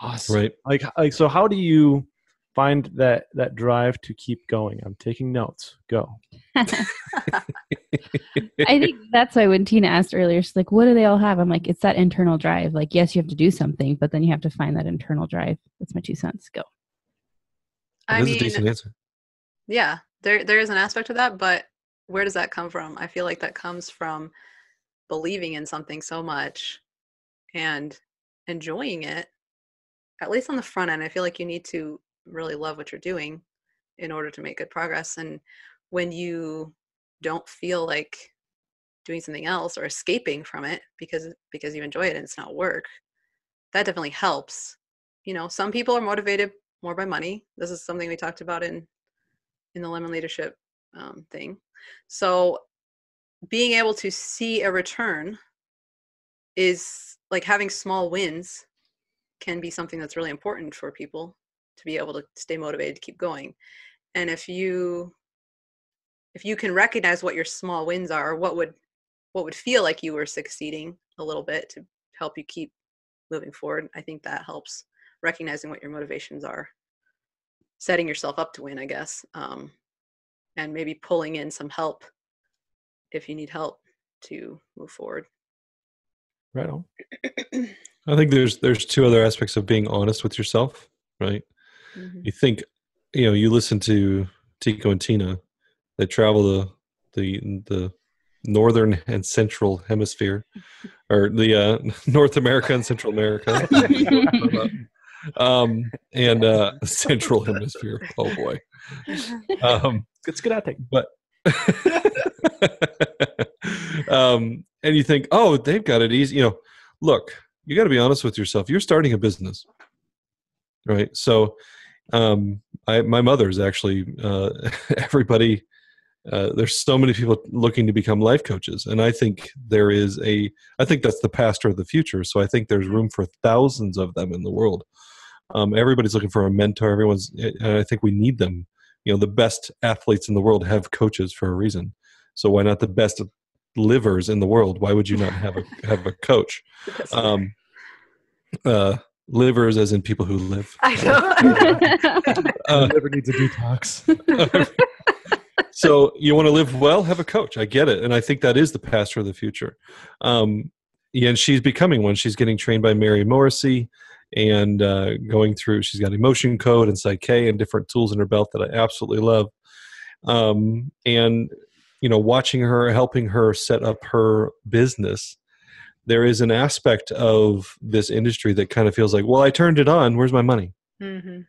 Awesome. Right. Like, like, so how do you find that, that drive to keep going? I'm taking notes. Go. I think that's why when Tina asked earlier, she's like, "What do they all have?" I'm like, "It's that internal drive. Like, yes, you have to do something, but then you have to find that internal drive." That's my two cents. Go. I That is mean, a decent answer. yeah, there there is an aspect of that, but where does that come from? I feel like that comes from believing in something so much and enjoying it. At least on the front end, I feel like you need to really love what you're doing in order to make good progress. And when you don't feel like doing something else or escaping from it because because you enjoy it and it's not work, that definitely helps. You know, some people are motivated more by money. This is something we talked about in in the lemon leadership um, thing. So being able to see a return is like having small wins can be something that's really important for people to be able to stay motivated to keep going. And if you if you can recognize what your small wins are, what would what would feel like you were succeeding a little bit to help you keep moving forward, I think that helps recognizing what your motivations are setting yourself up to win, I guess, um, and maybe pulling in some help if you need help to move forward. Right on. I think there's there's two other aspects of being honest with yourself, right? Mhm. You think, you know, you listen to Tico and Tina, they travel the the the northern and central hemisphere, or the uh, North America and Central America, um, and uh, Central Hemisphere. Oh boy, um, It's good outtake. but um, and you think, oh, they've got it easy. You know, look, you got to be honest with yourself. You're starting a business, right? So, um, I my mother's actually uh, everybody. Uh, there's so many people looking to become life coaches, and I think there is a. I think that's the pastor of the future. So I think there's room for thousands of them in the world. Um, everybody's looking for a mentor. Everyone's, I think we need them you know the best athletes in the world have coaches for a reason so why not the best livers in the world? Why would you not have a have a coach? That's um uh livers as in people who live. I know. uh, Never needs a detox. so you want to live well? Have a coach. I get it and i think that is the pastor of the future. Um yeah, and she's becoming one. She's getting trained by mary morrissey and uh, going through she's got emotion code and psyche and different tools in her belt that i absolutely love. Um, and you know watching her helping her set up her business there is an aspect of this industry that kind of feels like well i turned it on where's my money Mhm.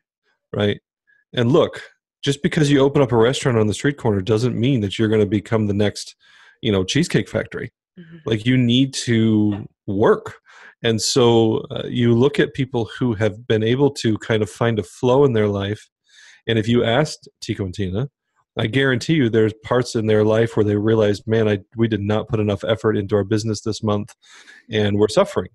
right? And look, just because you open up a restaurant on the street corner doesn't mean that you're going to become the next, you know, cheesecake factory. Mhm. Like you need to work. And so uh, you look at people who have been able to kind of find a flow in their life. And if you asked Tico and Tina, I guarantee you there's parts in their life where they realized, man, I we did not put enough effort into our business this month and we're suffering.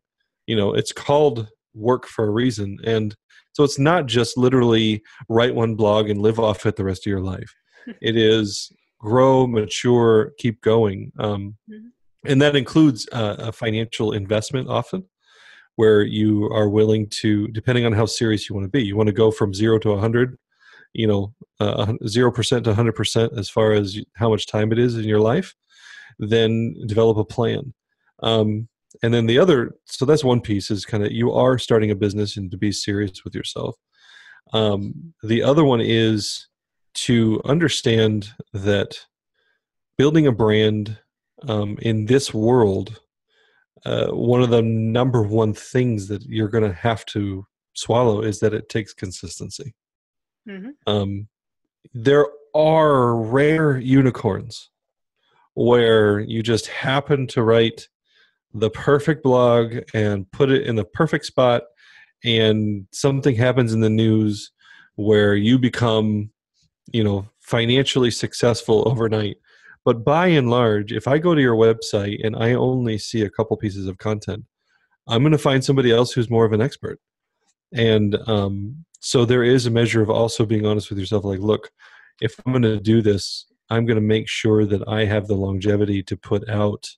You know, it's called work for a reason. And so it's not just literally write one blog and live off it the rest of your life. it is grow, mature, keep going. Um, Mhm. and that includes uh, a financial investment often where you are willing to depending on how serious you want to be you want to go from zero to 100 you know uh, 0% to 100% as far as how much time it is in your life then develop a plan. Um, and then the other so that's one piece is kind of you are starting a business and to be serious with yourself. Um, the other one is to understand that building a brand um, in this world uh, one of the number one things that you're going to have to swallow is that it takes consistency Mhm. um, there are rare unicorns where you just happen to write the perfect blog and put it in the perfect spot and something happens in the news where you become you know financially successful overnight but by and large if i go to your website and i only see a couple pieces of content i'm going to find somebody else who's more of an expert and um, so there is a measure of also being honest with yourself like look if i'm going to do this i'm going to make sure that i have the longevity to put out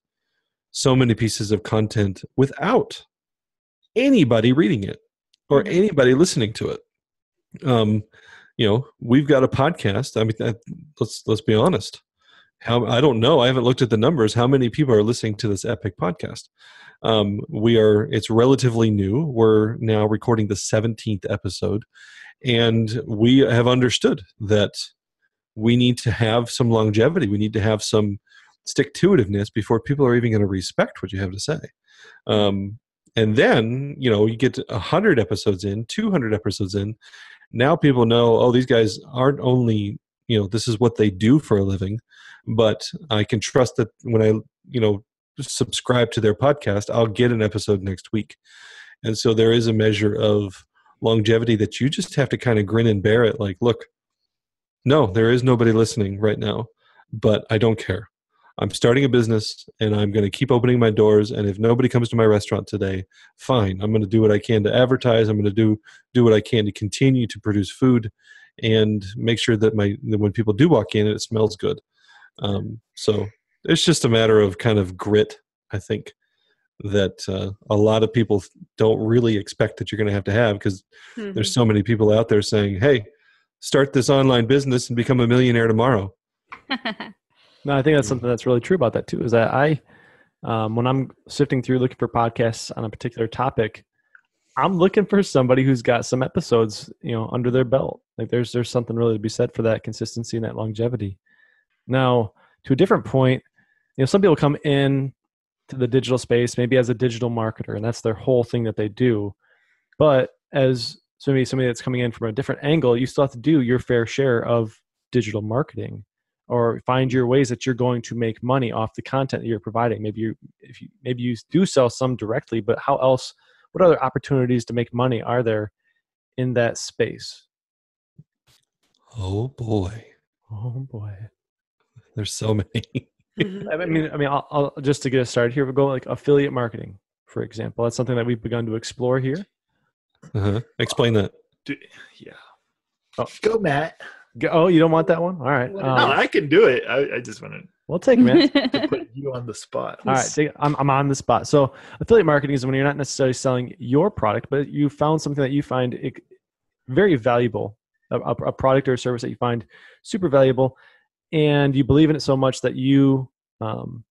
so many pieces of content without anybody reading it or Mhm. anybody listening to it. Um you know we've got a podcast. I mean that, let's let's be honest how i don't know i haven't looked at the numbers. How many people are listening to this Epoch podcast? Um we are it's relatively new. We're now recording the 17th episode and we have understood that we need to have some longevity. We need to have some stick to itiveness before people are even going to respect what you have to say. Um and then you know you get to 100 episodes in 200 episodes in. Now people know oh these guys aren't only you know this is what they do for a living but i can trust that when i you know subscribe to their podcast i'll get an episode next week. And so there is a measure of longevity that you just have to kind of grin and bear it like look no there is nobody listening right now but i don't care. I'm starting a business and i'm going to keep opening my doors and if nobody comes to my restaurant today fine i'm going to do what i can to advertise i'm going to do do what i can to continue to produce food and make sure that my that when people do walk in it smells good um, so it's just a matter of kind of grit i think that uh, a lot of people don't really expect that you're going to have to have because Mhm. there's so many people out there saying hey start this online business and become a millionaire tomorrow No, I think that's something that's really true about that too. Is that I, um, when I'm sifting through looking for podcasts on a particular topic, I'm looking for somebody who's got some episodes, you know, under their belt. Like there's there's something really to be said for that consistency and that longevity. Now, to a different point, you know, some people come in to the digital space maybe as a digital marketer, and that's their whole thing that they do. But as so maybe somebody that's coming in from a different angle, you still have to do your fair share of digital marketing or find your ways that you're going to make money off the content that you're providing. Maybe you if you maybe you do sell some directly, but how else what other opportunities to make money are there in that space? oh boy Oh boy. There's so many Mhm. I mean I mean I'll, I'll just to get us started here we'll go like affiliate marketing for example. That's something that we've begun to explore here. uh-huh. explain that Do, yeah. Oh. Go, Matt. Go- Oh, you don't want that one? All right. no, Um, I can do it. I, I just want to. we'll take it, man. to put you on the spot. All right, take, I'm, I'm on the spot. So, affiliate marketing is when you're not necessarily selling your product, but you found something that you find very valuable, a, a a product or a service that you find super valuable, and you believe in it so much that you um,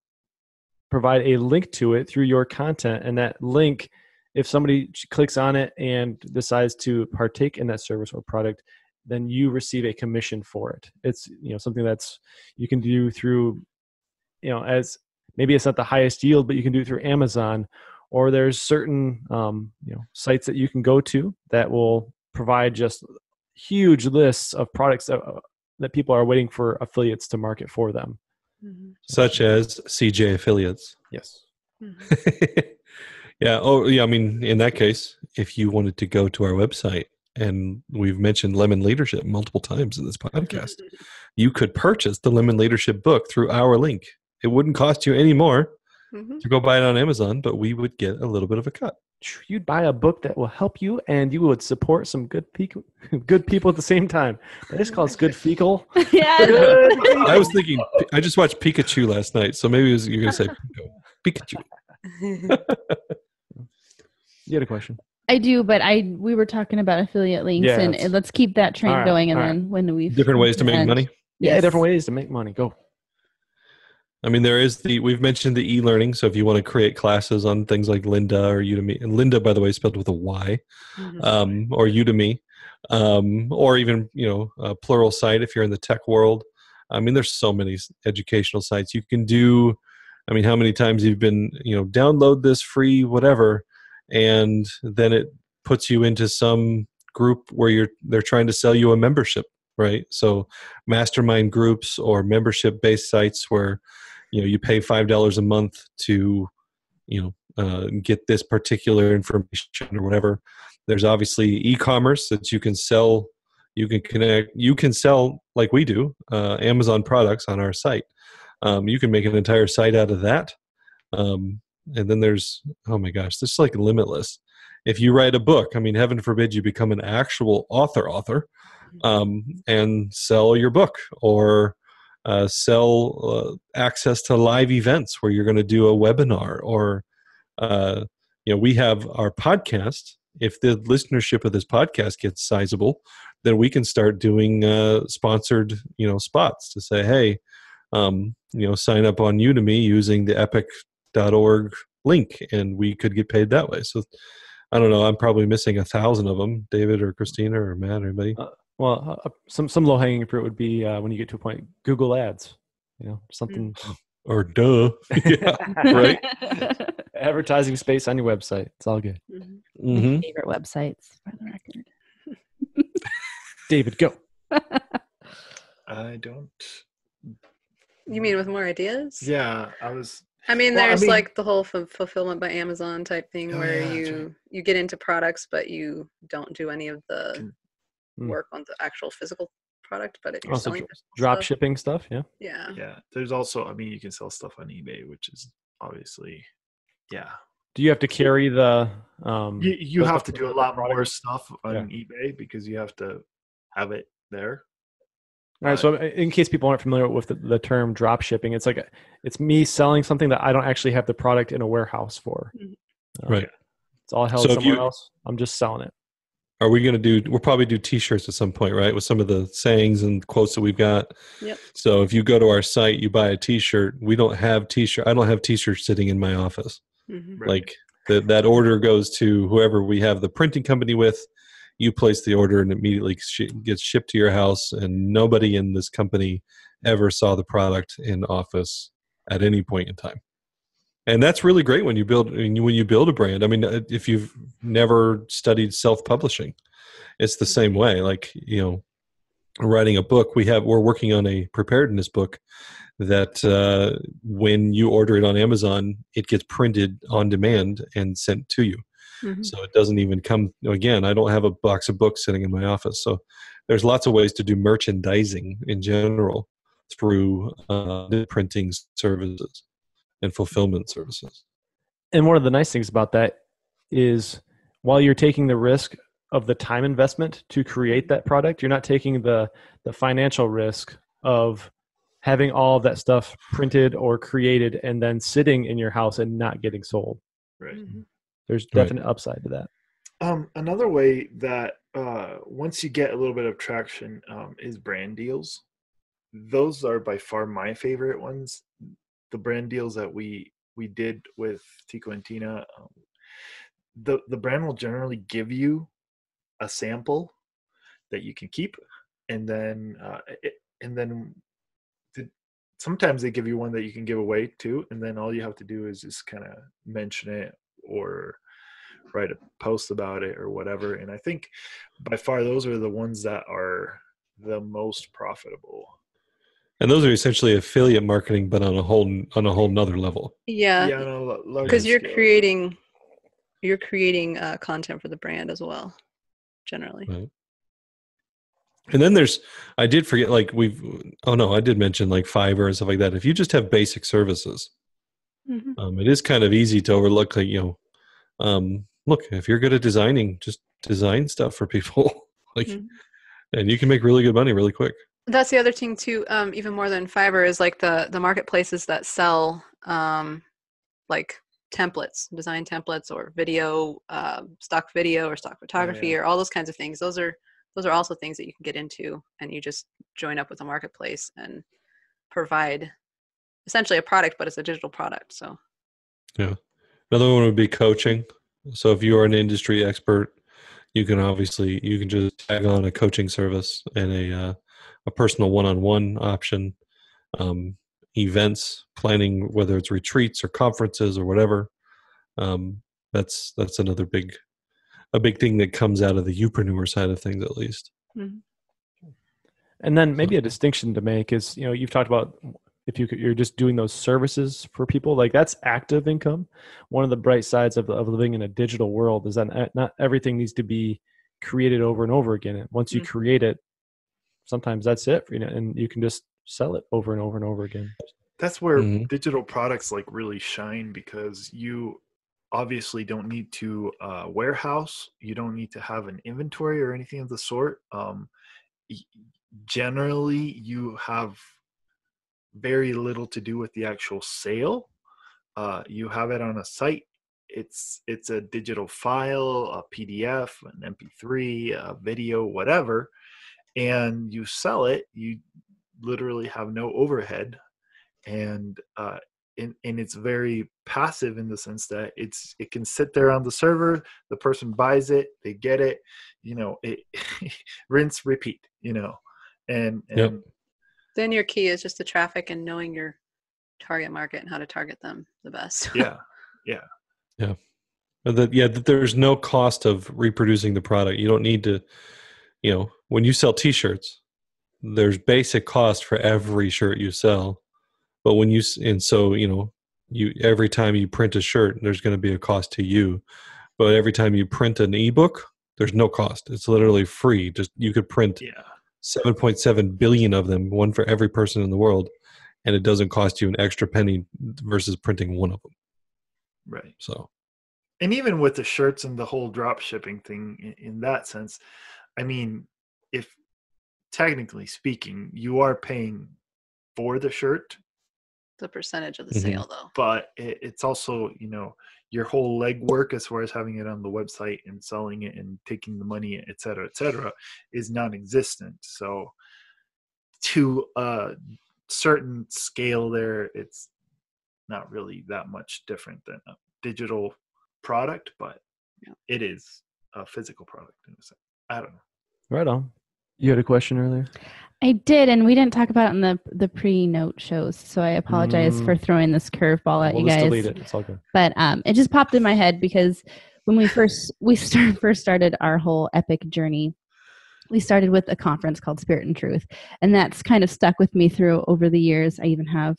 provide a link to it through your content. And that link, if somebody clicks on it and decides to partake in that service or product, then you receive a commission for it. It's you know something that's you can do through you know as maybe it's not the highest yield, but you can do it through Amazon, or there's certain um, you know sites that you can go to that will provide just huge lists of products that, people are waiting for affiliates to market for them. Mhm. such as cj affiliates Yes. Mhm. yeah. Oh, yeah. I mean, in that case, if you wanted to go to our website, and we've mentioned Lemon Leadership multiple times in this podcast, you could purchase the Lemon Leadership book through our link. It wouldn't cost you any more Mhm. to go buy it on Amazon, but we would get a little bit of a cut. You'd buy a book that will help you, and you would support some good people, good people at the same time. That is called good fecal. yeah. I was thinking, I just watched Pikachu last night, so maybe it was, you're going to say Pikachu. You had a question. I do, but I we were talking about affiliate links, Yeah, and let's keep that train All right, going. And all right. then when we Different ways to make money. Yeah, different ways to make money. Go. I mean, there is the we've mentioned the e-learning. So if you want to create classes on things like Lynda or Udemy, and Lynda, by the way, is spelled with a Y, Mhm. um, or Udemy, um, or even you know a Pluralsight if you're in the tech world. I mean, there's so many educational sites you can do. I mean, how many times you've been you know download this free whatever, and then it puts you into some group where you're they're trying to sell you a membership, right? So mastermind groups or membership based sites where you know you pay five dollars a month to you know uh, get this particular information or whatever. There's obviously e-commerce that you can sell you can connect you can sell like we do uh, amazon products on our site. Um, you can make an entire site out of that. Um, and then there's oh my gosh this is like limitless. If you write a book i mean heaven forbid you become an actual author author um, and sell your book or uh, sell uh, access to live events where you're going to do a webinar or uh, you know we have our podcast. If the listenership of this podcast gets sizable then we can start doing uh, sponsored you know spots to say hey um, you know sign up on udemy using the epoch.org link and we could get paid that way. So i don't know i'm probably missing a thousand of them david or christina or matt or anybody. Uh, well, uh, some some low hanging fruit would be uh, when you get to a point, Google Ads. You know, something or duh yeah right advertising space on your website. It's all good. Mhm. hmm Favorite websites for the record. David, go. I don't. You mean with more ideas? Yeah, I was. I mean, Well, I there's mean- like the whole f- fulfillment by Amazon type thing Oh, where yeah, you right. you get into products, but you don't do any of the Can- Hmm. work on the actual physical product. But it, you're Also, selling drop stuff. shipping stuff. Yeah. Yeah. Yeah, there's also. I mean, you can sell stuff on eBay, which is obviously. Yeah, Do you have to carry the? Um, you you the- have to do a lot product? more stuff on Yeah. eBay because you have to have it there. All right. So, uh, in case people aren't familiar with the, the term drop shipping, it's like a, it's me selling something that I don't actually have the product in a warehouse for. Uh, Right. It's all held So somewhere you- else. I'm just selling it. Are we going to do? We'll probably do T-shirts at some point, right? With some of the sayings and quotes that we've got. Yep. So if you go to our site, you buy a T-shirt. We don't have T-shirt. I don't have T-shirts sitting in my office. Mhm. Right. Like that, that order goes to whoever we have the printing company with. You place the order and immediately sh- gets shipped to your house, and nobody in this company ever saw the product in office at any point in time. And that's really great when you build when you, build a brand. I mean, uh, if you've never studied self-publishing, it's the same way. Like you know, writing a book, we have we're working on a preparedness book that uh, when you order it on Amazon, it gets printed on demand and sent to you. Mhm. So it doesn't even come again. I don't have a box of books sitting in my office. So there's lots of ways to do merchandising in general through uh, printing services and fulfillment services. And one of the nice things about that is while you're taking the risk of the time investment to create that product, you're not taking the the financial risk of having all of that stuff printed or created and then sitting in your house and not getting sold. Right. Mhm. There's Right. definite upside to that. Um, another way that uh, once you get a little bit of traction um, is brand deals. Those are by far my favorite ones. The brand deals that we we did with Tico and Tina, um, the the brand will generally give you a sample that you can keep, and then uh, it, and then the, sometimes they give you one that you can give away too, and then all you have to do is just kind of mention it or write a post about it or whatever. And I think by far those are the ones that are the most profitable. And those are essentially affiliate marketing, but on a whole on a whole nother level. Yeah. yeah, on a lo- larger Because you're scale. creating you're creating uh, content for the brand as well, generally. Right. And then there's, I did forget, like we've, oh no, I did mention like Fiverr and stuff like that. If you just have basic services, Mhm. um, it is kind of easy to overlook. Like you know, um, look, if you're good at designing, just design stuff for people, like, Mhm. and you can make really good money really quick. That's the other thing too. Um, even more than Fiverr is like the the marketplaces that sell um, like templates, design templates, or video, uh, stock video, or stock photography, yeah. or all those kinds of things. Those are those are also things that you can get into, and you just join up with a marketplace and provide essentially a product, but it's a digital product. So Yeah. Another one would be coaching. So if you are an industry expert, you can obviously you can just tag on a coaching service and a uh, a personal one-on-one option, um, events planning, whether it's retreats or conferences or whatever. Um, that's that's another big a big thing that comes out of the youpreneur side of things, at least. And then maybe a distinction to make is, you know, you've talked about if you could, you're just doing those services for people, like that's active income. One of the bright sides of, of living in a digital world is that not everything needs to be created over and over again. Once you mm-hmm. create it, sometimes that's it, for, you know, and you can just sell it over and over and over again. That's where mm-hmm. digital products like really shine because you obviously don't need to uh, warehouse. You don't need to have an inventory or anything of the sort. Um, generally, you have very little to do with the actual sale. Uh, you have it on a site. It's it's a digital file, a PDF, an MP3, a video, whatever, and you sell it. You literally have no overhead, and uh, and, and it's very passive in the sense that it's it can sit there on the server the person buys it they get it you know it rinse repeat you know and, and yep. then your key is just the traffic and knowing your target market and how to target them the best yeah yeah yeah that yeah that there's no cost of reproducing the product you don't need to you know when you sell t-shirts there's basic cost for every shirt you sell. But when you and so you know you every time you print a shirt there's going to be a cost to you. But every time you print an ebook there's no cost. It's literally free. Just you could print yeah. 7.7 billion of them one for every person in the world and it doesn't cost you an extra penny versus printing one of them right. So. And even with the shirts and the whole drop shipping thing in, in that sense i mean if technically speaking you are paying for the shirt. The percentage of the mm-hmm. sale though. But it, it's also you know your whole legwork as far as having it on the website and selling it and taking the money et cetera et cetera is non-existent. So to a certain scale there it's not really that much different than a digital product but yeah. it is a physical product in a sense. I don't know right on you had a question earlier I did, and we didn't talk about it in the the pre note shows, so I apologize mm. for throwing this curveball at we'll you guys. delete it. It's all good. But um, it just popped in my head because when we first we start, first started our whole epic journey, we started with a conference called Spirit and Truth, and that's kind of stuck with me through over the years. I even have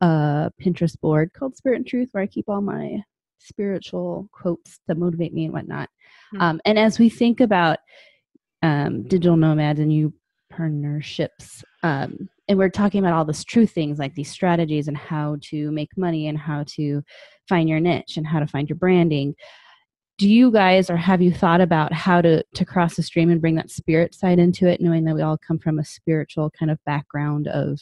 a Pinterest board called Spirit and Truth where I keep all my spiritual quotes that motivate me and whatnot. Mm. Um, and as we think about um, digital nomads, and you entrepreneurships. Um, and we're talking about all this true things like these strategies and how to make money and how to find your niche and how to find your branding. Do you guys or have you thought about how to to cross the stream and bring that spirit side into it knowing that we all come from a spiritual kind of background of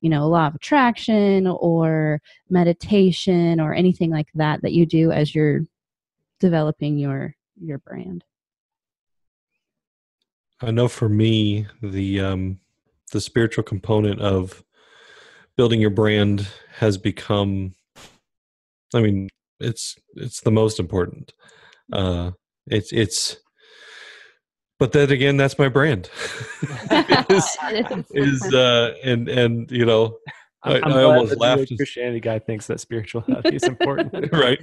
you know law of attraction or meditation or anything like that that you do as you're developing your your brand I know for me, the um, the spiritual component of building your brand has become. I mean, it's it's the most important. Uh, it's it's. But then again, that's my brand. is, is uh, and and you know, I, I almost laughed. Christianity guy thinks that spirituality is important, right?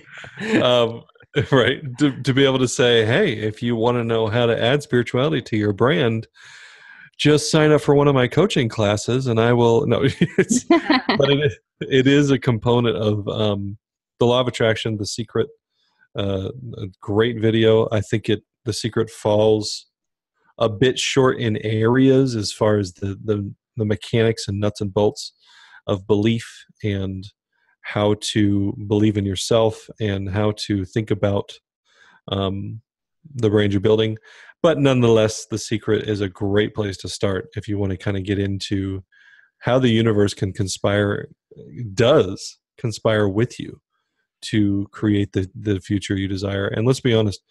Um, right? To, to be able to say hey if you want to know how to add spirituality to your brand just sign up for one of my coaching classes and i will no but it is, it is a component of um, the law of attraction the secret uh, a great video. I think it the secret falls a bit short in areas as far as the the, the mechanics and nuts and bolts of belief and how to believe in yourself and how to think about um, the brand you're building. But nonetheless, the secret is a great place to start if you want to kind of get into how the universe can conspire, does conspire with you to create the, the future you desire. And let's be honest,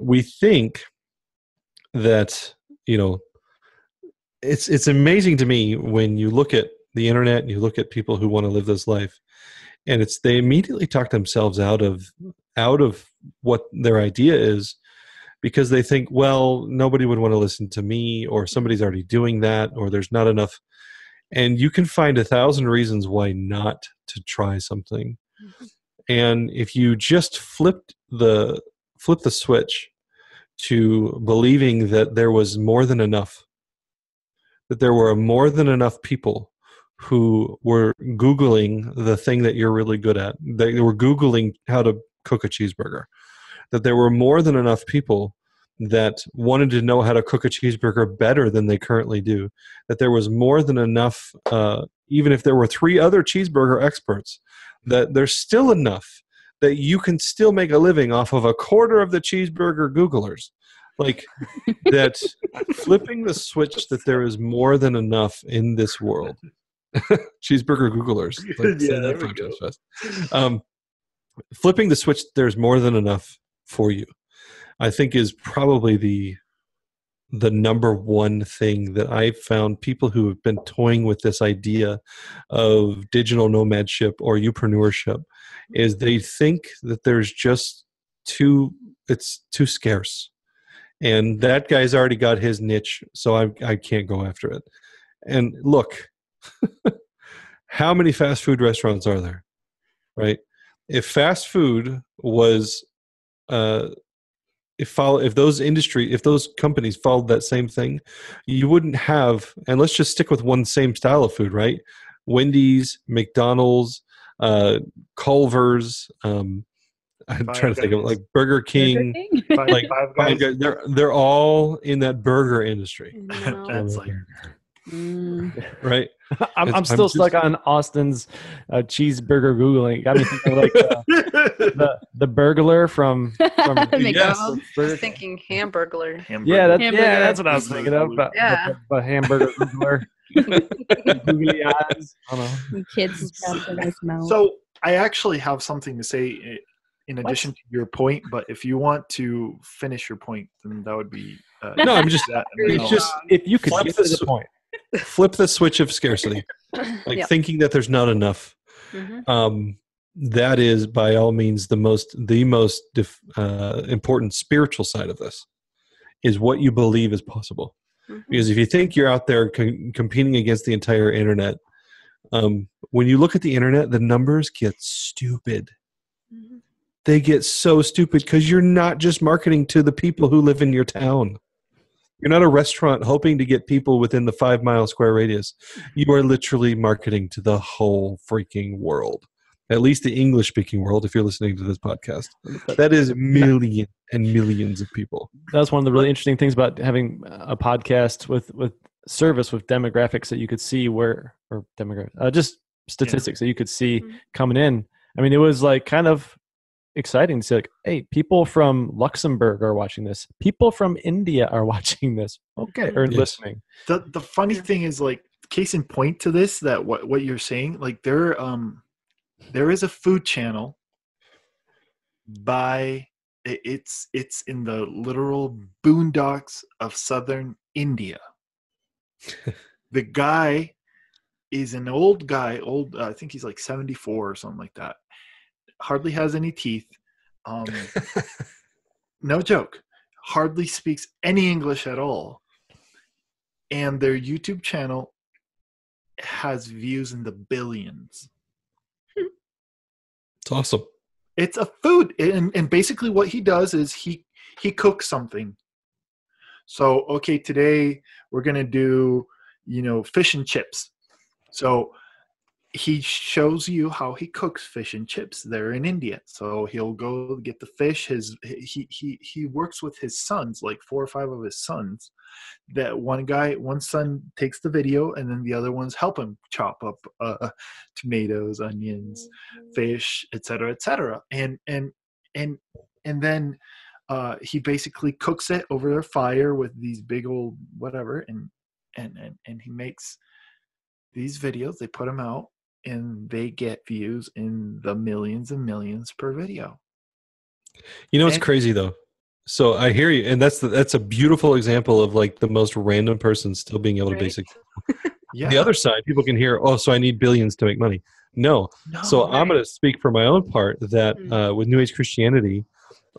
we think that, you know, it's it's amazing to me when you look at the internet and you look at people who want to live this life and it's they immediately talk themselves out of out of what their idea is because they think well nobody would want to listen to me or somebody's already doing that or there's not enough and you can find a thousand reasons why not to try something mm-hmm. and if you just flipped the flip the switch to believing that there was more than enough that there were more than enough people who were googling the thing that you're really good at they were googling how to cook a cheeseburger that there were more than enough people that wanted to know how to cook a cheeseburger better than they currently do that there was more than enough uh, even if there were three other cheeseburger experts that there's still enough that you can still make a living off of a quarter of the cheeseburger googlers. Like that flipping the switch that there is more than enough in this world cheeseburger googlers like, say Yeah, that there we five go. times fast. um, flipping the switch there's more than enough for you i think is probably the the number one thing that i've found people who have been toying with this idea of digital nomadship or entrepreneurship is they think that there's just too it's too scarce and that guy's already got his niche so i, I can't go after it and look how many fast food restaurants are there? Right? If fast food was uh if follow if those industry if those companies followed that same thing you wouldn't have and let's just stick with one same style of food right? Wendy's mcdonald's uh culver's um i'm Five trying to think of like burger king Five, Like, five Five guys. Guys, they're they're all in that burger industry. No. That's like Mm. right I'm, I'm I'm still just- stuck on Austin's uh, cheeseburger googling. Got me thinking like uh, the the burglar from from McDonald's. Burger I was thinking hamburglar. hamburger. Yeah, that's, Hamburger. yeah, that's what I was thinking of. But, Yeah. but, but hamburger googler, googly eyes. I don't. Kids stuff in his mouth. So I actually have something to say in addition to your point, but if you want to finish your point, then that would be. Uh, No, I'm just- that, it's just If you could Flip get to the the point, flip the switch of scarcity like Yep. thinking that there's not enough Mhm. um, that is by all means the most the most dif- uh, important spiritual side of this is what you believe is possible Mhm. because if you think you're out there com- competing against the entire internet um, when you look at the internet the numbers get stupid Mhm. they get so stupid because you're not just marketing to the people who live in your town you're not a restaurant hoping to get people within the five mile square radius. You are literally marketing to the whole freaking world at least the english speaking world if you're listening to this podcast. That is millions and millions of people. That's one of the really interesting things about having a podcast with with service with demographics that you could see where or demographics uh, just statistics that you could see Mhm. coming in. I mean it was like kind of exciting to see like hey people from luxembourg are watching this. People from india are watching this. Okay or Yes. listening. The the funny thing is like case in point to this that what what you're saying like there um there is a food channel by it's it's in the literal boondocks of southern india. The guy is an old guy old uh, i think he's like 74 or something like that hardly has any teeth. Um no joke. Hardly speaks any english at all. And their youtube channel has views in the billions. It's awesome. It's a food. And, and basically what he does is he he cooks something. So okay today we're gonna do you know fish and chips. So he shows you how he cooks fish and chips there in india so he'll go get the fish his he he he works with his sons like four or five of his sons that one guy one son takes the video and then the other ones help him chop up uh, tomatoes onions fish, etc., cetera, et cetera. And and and and then uh, he basically cooks it over a fire with these big old whatever, and and and and he makes these videos. They put them out, and they get views in the millions and millions per video. You know it's And- crazy though? So I hear you, and that's the, that's a beautiful example of like the most random person still being able to Right. basic. Yeah. The other side, people can hear, oh, so I need billions to make money. No, no, so I'm going to speak for my own part that Mm. uh, with New Age Christianity,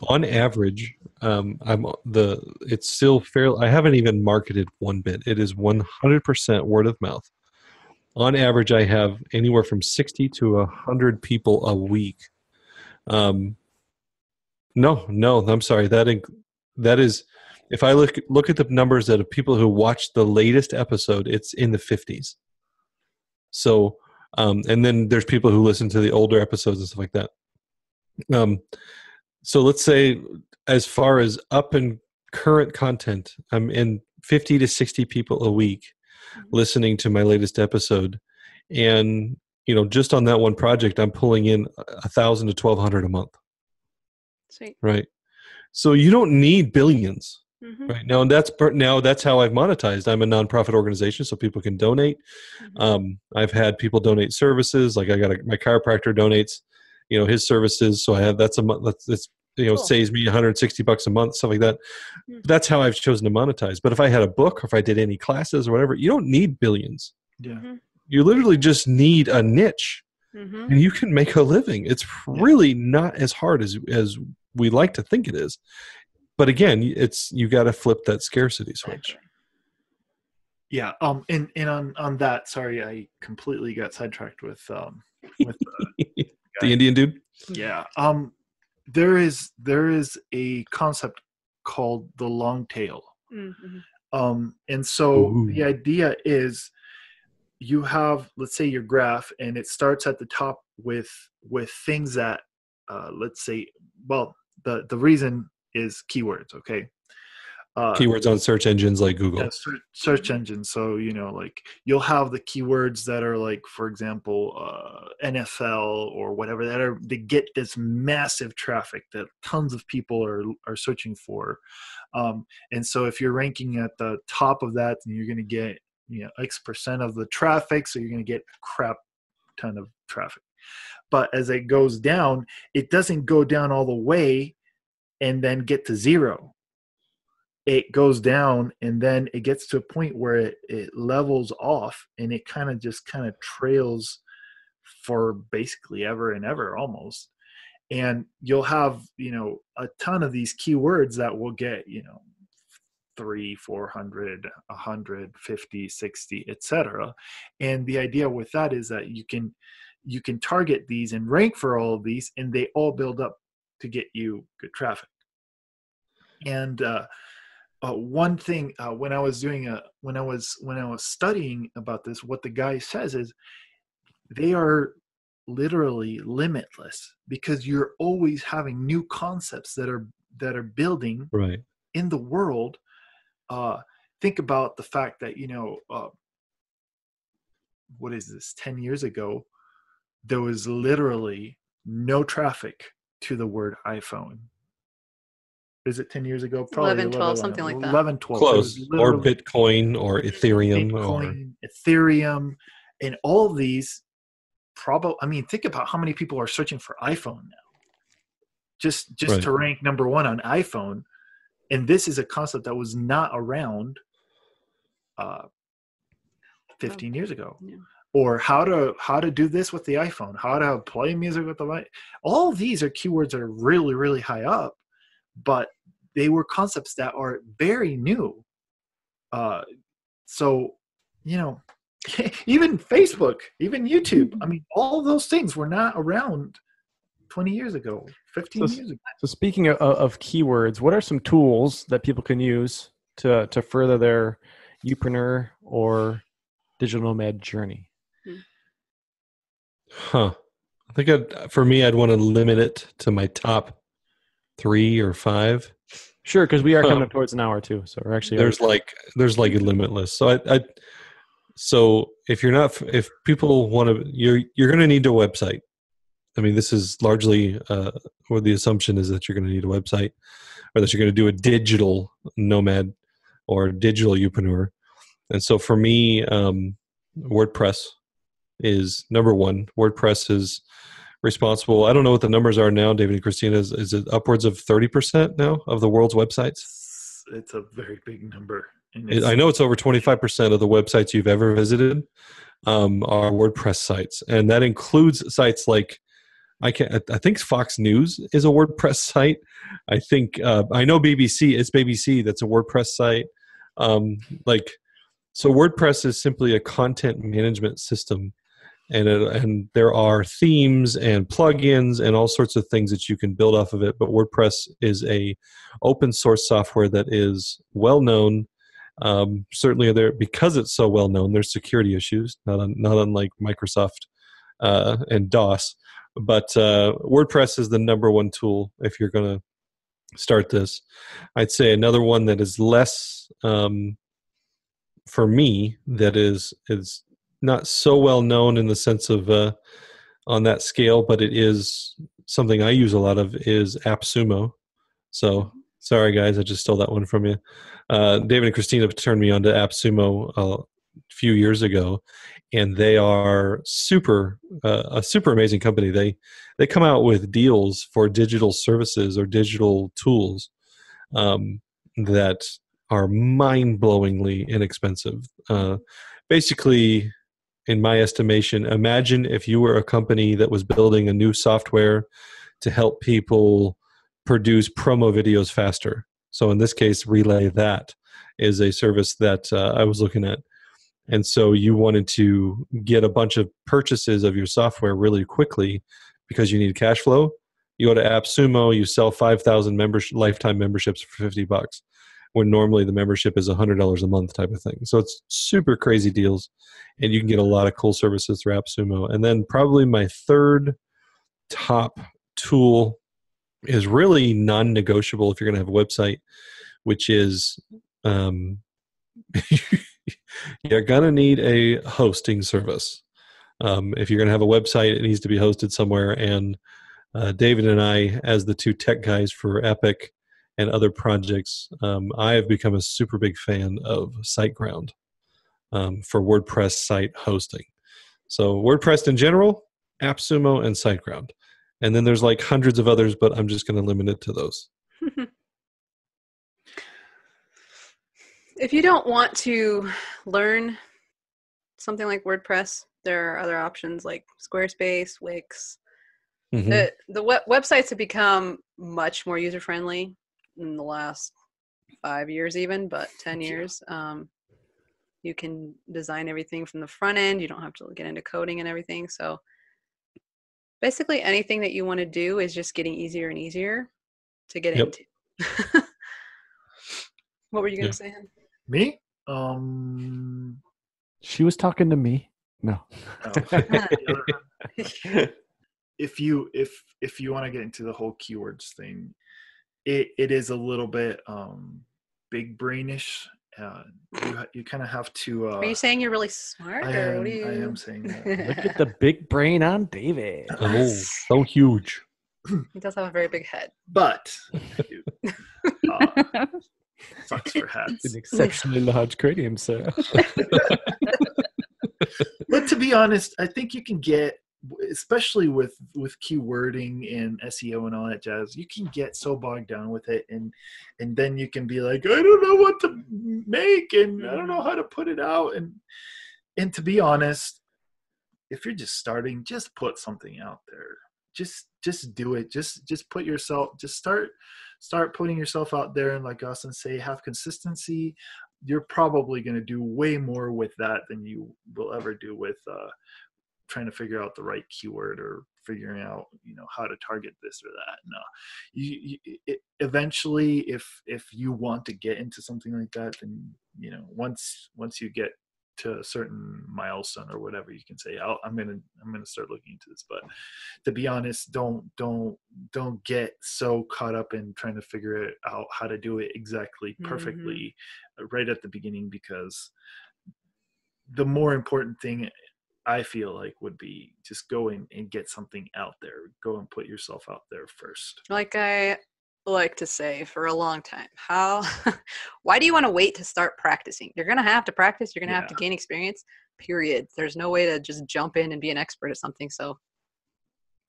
on average, um, I'm the it's still fair. I haven't even marketed one bit. It is 100% word of mouth. On average, I have anywhere from 60 to 100 people a week. Um, no, no, I'm sorry. That inc- that is, if I look look at the numbers that of people who watched the latest episode, it's in the 50s. So, um, and then there's people who listen to the older episodes and stuff like that. Um, so let's say, as far as up and current content, I'm in 50 to 60 people a week listening to my latest episode, and you know, just on that one project, I'm pulling in a thousand to twelve hundred a month. Sweet. Right. So you don't need billions. Mhm. Right now, and that's now that's how I've monetized. I'm a nonprofit organization, so people can donate. Mhm. Um, I've had people donate services, like I got a, my chiropractor donates, you know, his services. So I have that's a month. That's, that's you know Cool. saves me 160 bucks a month, stuff like that. Mhm. That's how I've chosen to monetize. But if I had a book, or if I did any classes or whatever, you don't need billions. Yeah. Mhm. You literally just need a niche, Mhm. and you can make a living. It's really not as hard as as we like to think it is. But again, it's you got to flip that scarcity switch. Yeah. Um. And and on on that, sorry, I completely got sidetracked with um with uh, the Indian dude. yeah. Um. There is there is a concept called the long tail. Mhm. Um. And so Ooh. the idea is you have let's say your graph and it starts at the top with with things that uh, let's say well the the reason is keywords okay uh, Keywords on search engines like Google. yeah, search, search engine so you know like you'll have the keywords that are like for example uh, nfl or whatever that are they get this massive traffic that tons of people are are searching for. Um, and so if you're ranking at the top of that then you're going to get you know x percent of the traffic so you're going to get a crap ton of traffic. But as it goes down it doesn't go down all the way and then get to zero it goes down and then it gets to a point where it, it levels off and it kind of just kind of trails for basically ever and ever almost. And you'll have you know a ton of these keywords that will get you know three 400 150 60 etc and the idea with that is that you can you can target these and rank for all of these and they all build up to get you good traffic. And uh, uh, one thing uh, when I was doing a when I was when I was studying about this, what the guy says is they are literally limitless because you're always having new concepts that are that are building Right. in the world. Uh, think about the fact that you know uh, what is this? Ten years ago, there was literally no traffic to the word iPhone. Is it 10 years ago? Probably 11, 12, something like that. 11, 12. Close. Or Bitcoin or Ethereum or Bitcoin, Ethereum, and all of these. Probably, I mean, think about how many people are searching for iPhone now. Just, just Right. to rank number one on iPhone, and this is a concept that was not around uh, 15 years ago. Yeah. Or how to how to do this with the iPhone, how to play music with the light. All these are keywords that are really, really high up, but they were concepts that are very new. Uh, so, you know, even Facebook, even YouTube. I mean, all of those things were not around 20 years ago, 15 So- years ago. So speaking of, of keywords, what are some tools that people can use to to further their youpreneur or digital nomad journey? Huh. I think I'd, for me, I'd want to limit it to my top three or five. Sure, because we are coming up towards an hour too, so we're actually There's like there's like a limitless. So I, I so if you're not if people want to you're you're going to need a website. I mean, this is largely uh, or the assumption is that you're going to need a website, or that you're going to do a digital nomad or digital youpreneur. And so for me, um, WordPress is number one. WordPress is responsible. I don't know what the numbers are now, David and Christina. Is, is it upwards of 30% now of the world's websites? It's, a very big number. It- I know it's over 25% of the websites you've ever visited um, are WordPress sites. And that includes sites like, I can I think Fox News is a WordPress site. I think, uh, I know BBC, it's BBC that's a WordPress site. Um, like, so WordPress is simply a content management system. And, it, and there are themes and plugins and all sorts of things that you can build off of it. But WordPress is a open source software that is well known Um, certainly, there because it's so well known, there's security issues, not un, not unlike Microsoft uh, and DOS. But uh, WordPress is the number one tool if you're going to start this. I'd say another one that is less um, for me that is is not so well known in the sense of uh, on that scale, but it is something I use a lot of is AppSumo. So sorry guys, I just stole that one from you. Uh, David and Christina turned me on to AppSumo a few years ago, and they are super uh, a super amazing company. They they come out with deals for digital services or digital tools um, that are mind-blowingly inexpensive. Uh, basically, in my estimation, imagine if you were a company that was building a new software to help people produce promo videos faster. So in this case, Relay That is a service that uh, I was looking at. And so you wanted to get a bunch of purchases of your software really quickly because you need cash flow. You go to AppSumo, you sell 5,000 membership, lifetime memberships for 50 bucks, when normally the membership is $100 a month type of thing. So it's super crazy deals, and you can get a lot of cool services through AppSumo. And then probably my third top tool is really non-negotiable if you're going to have a website, which is um, you're going to need a hosting service. Um, if you're going to have a website, it needs to be hosted somewhere. And uh, David and I, as the two tech guys for Epoch and other projects, um, I have become a super big fan of SiteGround um, for WordPress site hosting. So WordPress in general, AppSumo, and SiteGround. And then there's like hundreds of others, but I'm just going to limit it to those. if you don't want to learn something like WordPress, there are other options like Squarespace, Wix. Mhm. The the web- websites have become much more user friendly in the last five years, even, but ten years. Um, you can design everything from the front end. You don't have to get into coding and everything. So basically, anything that you want to do is just getting easier and easier to get Yep. into. what were you going Yeah. to say? Hen? Me? Um. She was talking to me. No. oh. if you if if you want to get into the whole keywords thing, it it is a little bit um big brainish. Uh, you you kind of have to. Uh, Are you saying you're really smart, I or am, what are you? I am saying that. Look at the big brain on David. Oh, so huge. He does have a very big head. But uh, sucks for hats. An exceptionally large cranium, sir. but to be honest, I think you can get, especially with with keywording and SEO and all that jazz, you can get so bogged down with it, and and then you can be like, I don't know what to make, and I don't know how to put it out, and and to be honest, if you're just starting, just put something out there. Just just do it. Just just put yourself. Just start start putting yourself out there, and like Austin say, have consistency you're probably going to do way more with that than you will ever do with uh, trying to figure out the right keyword or figuring out you know how to target this or that no you, you it, eventually if if you want to get into something like that then you know once once you get to a certain milestone or whatever you can say I'll, i'm gonna i'm gonna start looking into this but to be honest don't don't don't get so caught up in trying to figure it out how to do it exactly Mhm. perfectly uh, right at the beginning because the more important thing I feel like would be just go in and get something out there. Go and put yourself out there first. Like I like to say for a long time, how why do you want to wait to start practicing? You're gonna have to practice, you're gonna have to gain experience, period. There's no way to just jump in and be an expert at something. So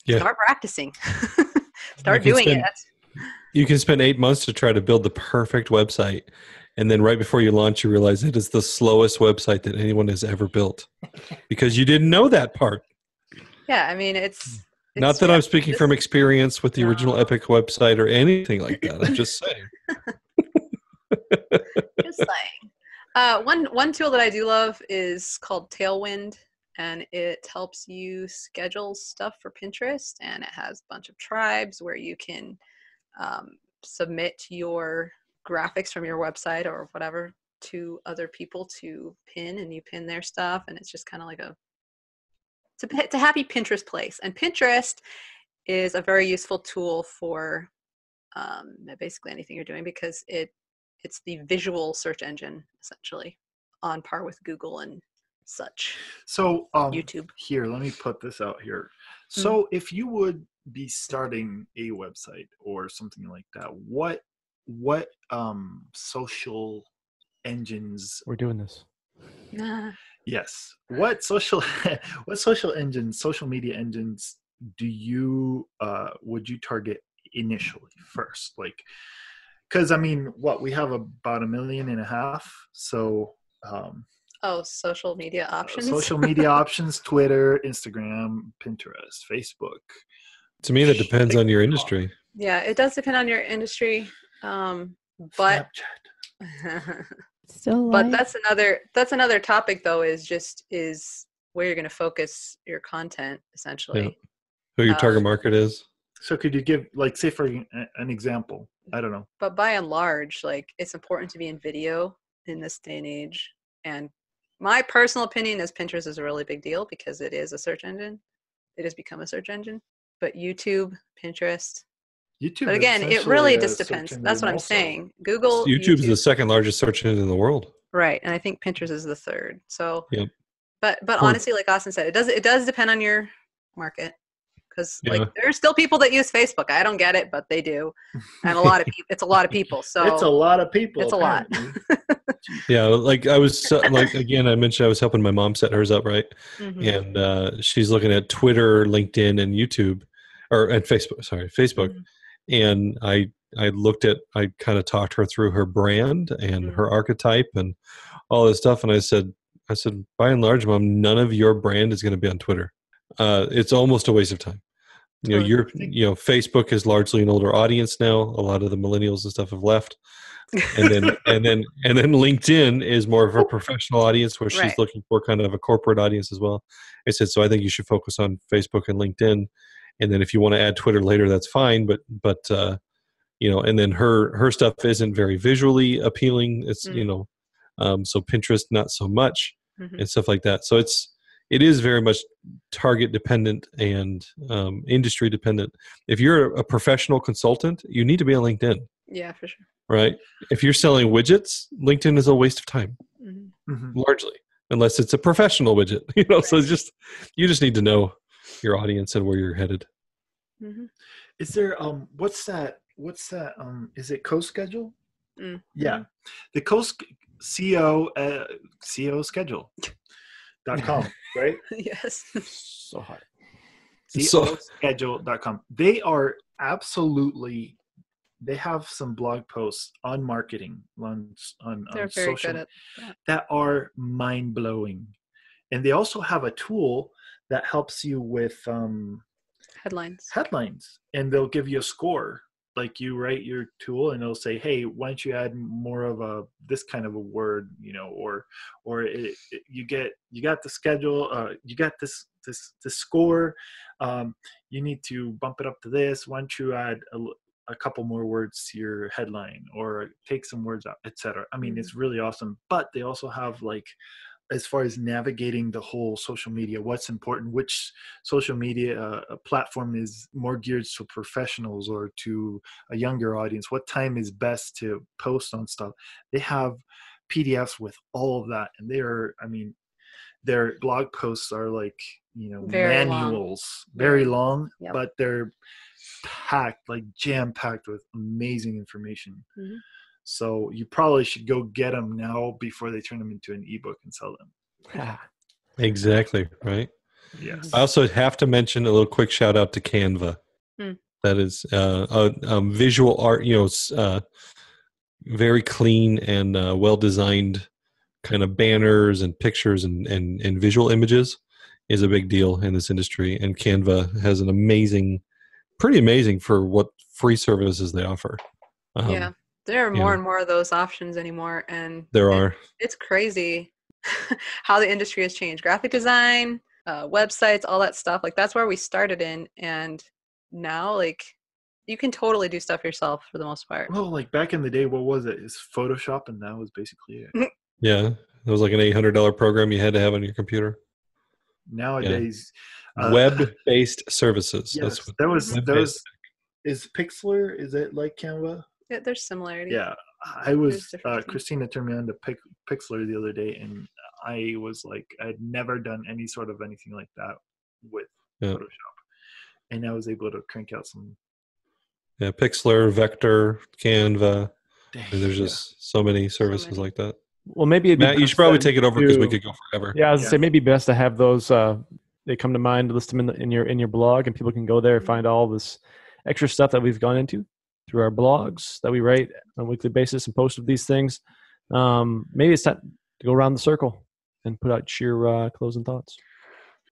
Yeah. start practicing. start can doing it. That's You can spend eight months to try to build the perfect website, and then right before you launch, you realize it is the slowest website that anyone has ever built because you didn't know that part. yeah, I mean it's, Not that I'm speaking from experience with the original No. Epoch website or anything like that. I'm just saying. just saying. Uh, one one tool that I do love is called Tailwind, and it helps you schedule stuff for Pinterest, and it has a bunch of tribes where you can um, submit your graphics from your website or whatever to other people to pin and you pin their stuff and it's just kind of like a it's a, it's a happy pinterest place and pinterest is a very useful tool for um, basically anything you're doing because it it's the visual search engine essentially on par with google and such So um, youtube here, let me put this out here. Mm. So if you would be starting a website or something like that, what what um social engines We're doing this. Nah. yes what social what social engines social media engines do you uh would you target initially first like because i mean what we have about a million and a half so um oh social media options social media options twitter instagram pinterest facebook To me, that depends on your industry. yeah it does depend on your industry um but Snapchat. Still, but that's another that's another topic though is just is where you're going to focus your content essentially Yeah. Who your Um, target market is? so could you give like say for an an example i don't know but by and large like it's important to be in video in this day and age and my personal opinion is pinterest is a really big deal because it is a search engine it has become a search engine but youtube pinterest youtube but again it really just depends that's what i'm also. saying google YouTube is the second largest search engine in the world. right and i think pinterest is the third so Yep. but but Hmm. honestly like austin said it does it does depend on your market because Yeah. like there are still people that use facebook i don't get it but they do and a lot of people it's a lot of people so it's a lot of people It's a lot. Yeah, like I was like again, I mentioned I was helping my mom set hers up, right? Mhm. And uh, she's looking at Twitter, LinkedIn, and YouTube, or and Facebook. Sorry, Facebook. Mhm. And I I looked at I kind of talked her through her brand and her archetype and all this stuff. And I said I said by and large, mom, none of your brand is going to be on Twitter. Uh, it's almost a waste of time. You know, you're you know Facebook is largely an older audience now. A lot of the millennials and stuff have left and then and then and then LinkedIn is more of a professional audience where she's Right. looking for kind of a corporate audience as well. I said so. I think you should focus on Facebook and LinkedIn, and then if you want to add Twitter later, that's fine. But but uh, you know, and then her her stuff isn't very visually appealing. It's you Mm. know, um, so Pinterest not so much Mhm. and stuff like that. So it's it is very much target dependent and um, industry dependent. If you're a professional consultant, you need to be on LinkedIn yeah for sure right? If you're selling widgets, LinkedIn is a waste of time, Mhm. Mhm. largely, unless it's a professional widget. You know, so it's just you just need to know your audience and where you're headed. Mhm. Is there um what's that what's that um is it co-schedule? Mm. Yeah. The co co uh co schedule dot com, right? yes So hard. So- schedule.com. They are absolutely they have some blog posts on marketing on on, on social good that are mind blowing. And they also have a tool that helps you with um headlines. headlines. And they'll give you a score. Like you write your tool and it'll say hey why don't you add more of a this kind of a word you know or or it, it- you get you got the schedule uh you got this this this score. Um you need to bump it up to this. Why don't you add a couple more words to your headline or take some words out etc i mean it's really awesome. But they also have like as far as navigating the whole social media what's important which social media uh, platform is more geared to professionals or to a younger audience? What time is best to post on stuff? They have pdfs with all of that and they are i mean their blog posts are like you know Very manuals very Very- long Yep. but they're packed like jam packed with amazing information. Mhm. So you probably should go get them now before they turn them into an ebook and sell them Exactly right. yes I also have to mention a little quick shout out to Canva. Hmm. That is uh, a, um, visual art. You know, uh, very clean and uh, well designed kind of banners and pictures and, and and visual images is a big deal in this industry. And Canva has an amazing, pretty amazing for what free services they offer. Um, yeah there are more know. and more of those options anymore and there it- are. it's crazy how the industry has changed graphic design uh, websites all that stuff like that's where we started in and now like you can totally do stuff yourself for the most part. Well, like back in the day, what was it? It's Photoshop, and that was basically it. Yeah, it was like an eight hundred dollar program you had to have on your computer. Nowadays, uh, Web-based services. Yes, That's what that was that was. Is Pixlr? Is it like Canva? Yeah, there's similarities. Yeah, I was. Uh. Christina turned me on to Pix, Pixlr the other day, and I was like, I'd never done any sort of anything like that with Yeah. Photoshop, and I was able to crank out some. Yeah, Pixlr, Vector, Canva. Dang, I mean, there's yeah. just so many services many. like that. Well, maybe it'd be Matt, you should probably take it over because we could go forever. Yeah, I was Yeah. gonna say maybe best to have those. Uh, they come to mind. List them in, the, in your in your blog, and people can go there and find all this extra stuff that we've gone into through our blogs that we write on a weekly basis and post of these things. Um, maybe it's time to go around the circle and put out your uh, closing thoughts.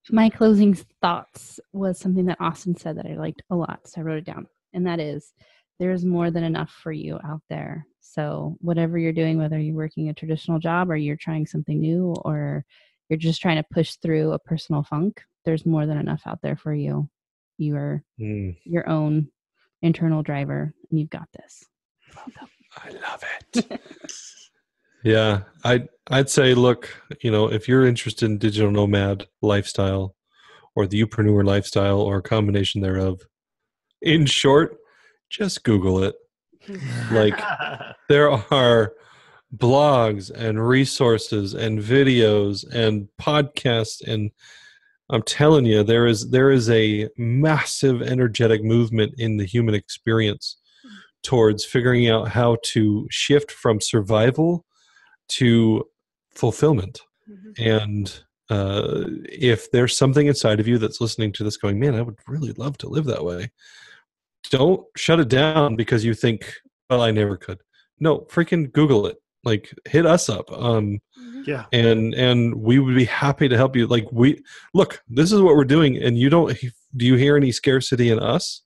My closing thoughts was something that Austin said that I liked a lot, so I wrote it down. And that is there's more than enough for you out there. So, whatever you're doing, whether you're working a traditional job or you're trying something new or you're just trying to push through a personal funk, there's more than enough out there for you. You are Mm, your own internal driver, and you've got this. I love it. yeah, I'd I'd say, look, you know, if you're interested in digital nomad lifestyle, or the youpreneur lifestyle, or a combination thereof, in short, just Google it. Like there are blogs and resources and videos and podcasts and I'm telling you there is there is a massive energetic movement in the human experience towards figuring out how to shift from survival to fulfillment Mhm. and uh, if there's something inside of you that's listening to this going man i would really love to live that way don't shut it down because you think well i never could no freaking google it like hit us up um. Yeah, and and we would be happy to help you. Like we look this is what we're doing and you don't do you hear any scarcity in us?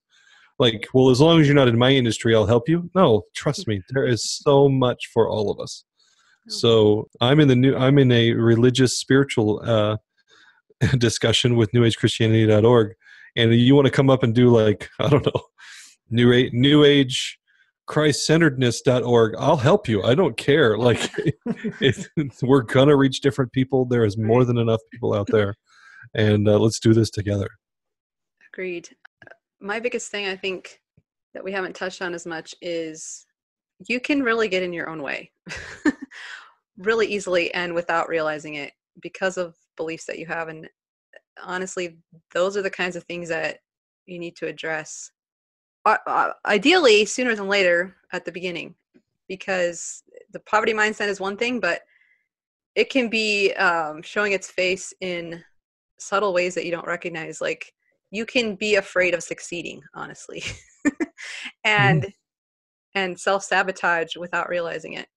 Like well as long as you're not in my industry i'll help you. No trust me there is so much for all of us. So i'm in the new i'm in a religious spiritual uh discussion with newagechristianity.org and you want to come up and do like i don't know new age new age christ-centeredness.org i'll help you. I don't care. Like it, we're gonna reach different people. There is more than enough people out there. And uh, let's do this together. Agreed. My biggest thing I think that we haven't touched on as much is you can really get in your own way really easily and without realizing it because of beliefs that you have. And honestly, those are the kinds of things that you need to address. Uh, ideally, sooner than later at the beginning, because the poverty mindset is one thing, but it can be um, showing its face in subtle ways that you don't recognize. Like you can be afraid of succeeding, honestly, and and self sabotage without realizing it.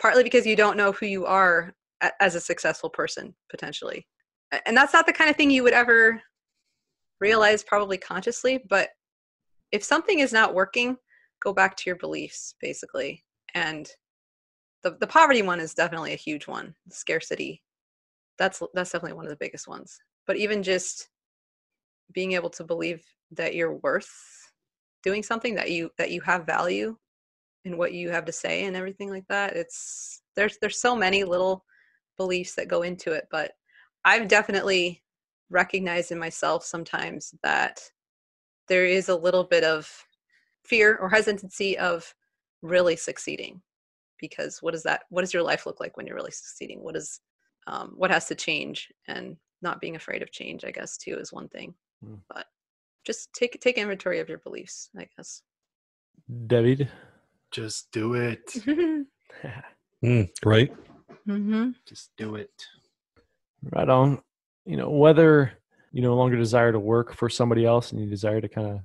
Partly because you don't know who you are as a successful person potentially, and that's not the kind of thing you would ever realize probably consciously. But if something is not working, go back to your beliefs basically, and the the poverty one is definitely a huge one. Scarcity, that's that's definitely one of the biggest ones. But even just being able to believe that you're worth doing something that you that you have value in what you have to say and everything like that it's there's there's so many little beliefs that go into it but i've definitely recognized in myself sometimes that there is a little bit of fear or hesitancy of really succeeding because what does that what does your life look like when you're really succeeding what is um, what has to change and not being afraid of change i guess too is one thing Mm. but just take take inventory of your beliefs i guess David. just do it. Mm, right mm-hmm. Just do it. Right on. You know, whether you no longer desire to work for somebody else and you desire to kind of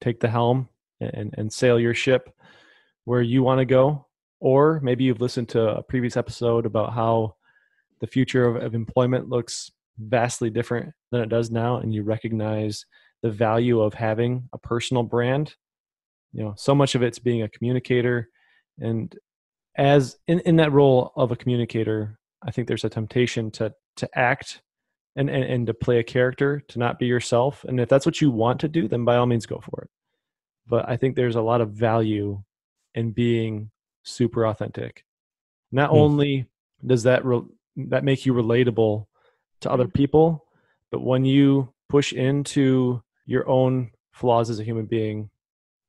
take the helm and, and sail your ship where you want to go, or maybe you've listened to a previous episode about how the future of, of employment looks vastly different than it does now, and you recognize the value of having a personal brand. You know, so much of it's being a communicator, and as in, in that role of a communicator, I think there's a temptation to to act and, and and to play a character, to not be yourself. And if that's what you want to do, then by all means go for it. but I think there's a lot of value in being super authentic. Not Hmm. only does that re- that make you relatable to other people, but when you push into your own flaws as a human being,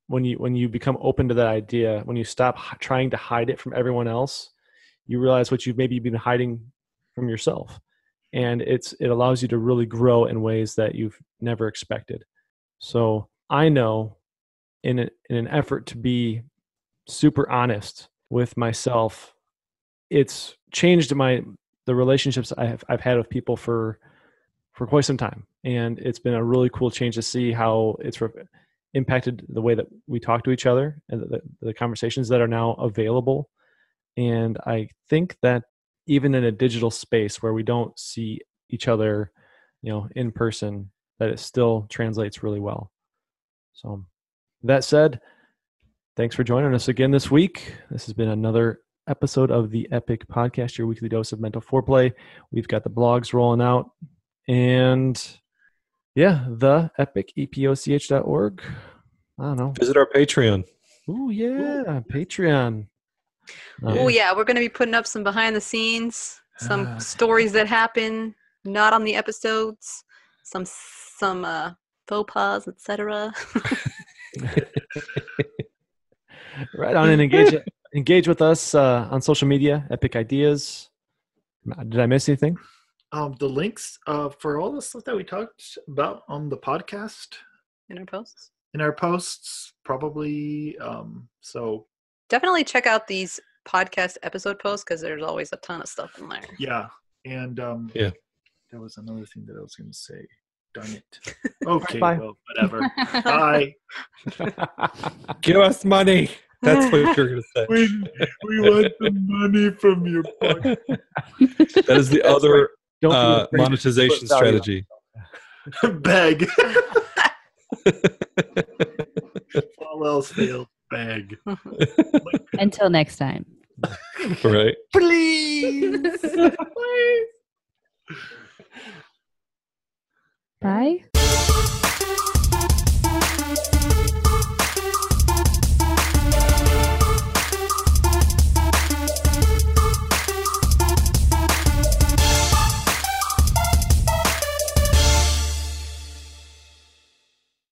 when you when you become open to that idea, when you stop h- trying to hide it from everyone else, you realize what you've maybe been hiding from yourself, and it's it allows you to really grow in ways that you've never expected. So I know, in a, in an effort to be super honest with myself, it's changed my the relationships I have I've had with people for for quite some time, and it's been a really cool change to see how it's re- impacted the way that we talk to each other and the, the conversations that are now available. And I think that even in a digital space where we don't see each other, you know, in person, that it still translates really well. So, that said, thanks for joining us again this week. This has been another episode of the Epoch Podcast, your weekly dose of mental foreplay. We've got the blogs rolling out, and yeah, the epic epoch.org. I don't know. Visit our Patreon. Ooh, yeah, Patreon. Uh, Oh yeah, we're gonna be putting up some behind the scenes, some Ah. stories that happen not on the episodes, some some uh, faux pas, etc. right on and engage engage with us uh, on social media. Epic Ideas. Did I miss anything? Um, the links uh, for all the stuff that we talked about on the podcast in our posts. in our posts, probably. Um, so Definitely check out these podcast episode posts because there's always a ton of stuff in there. yeah, and um, Yeah. there was another thing that I was going to say. Darn it. Okay, Bye. well, whatever. Bye. Give us money. That's what you're going to say. We, we want the money from your podcast. That is the That's other Don't uh, monetization put value on strategy. Beg. All else failed bag. Until next time. right. Please. Please. Bye.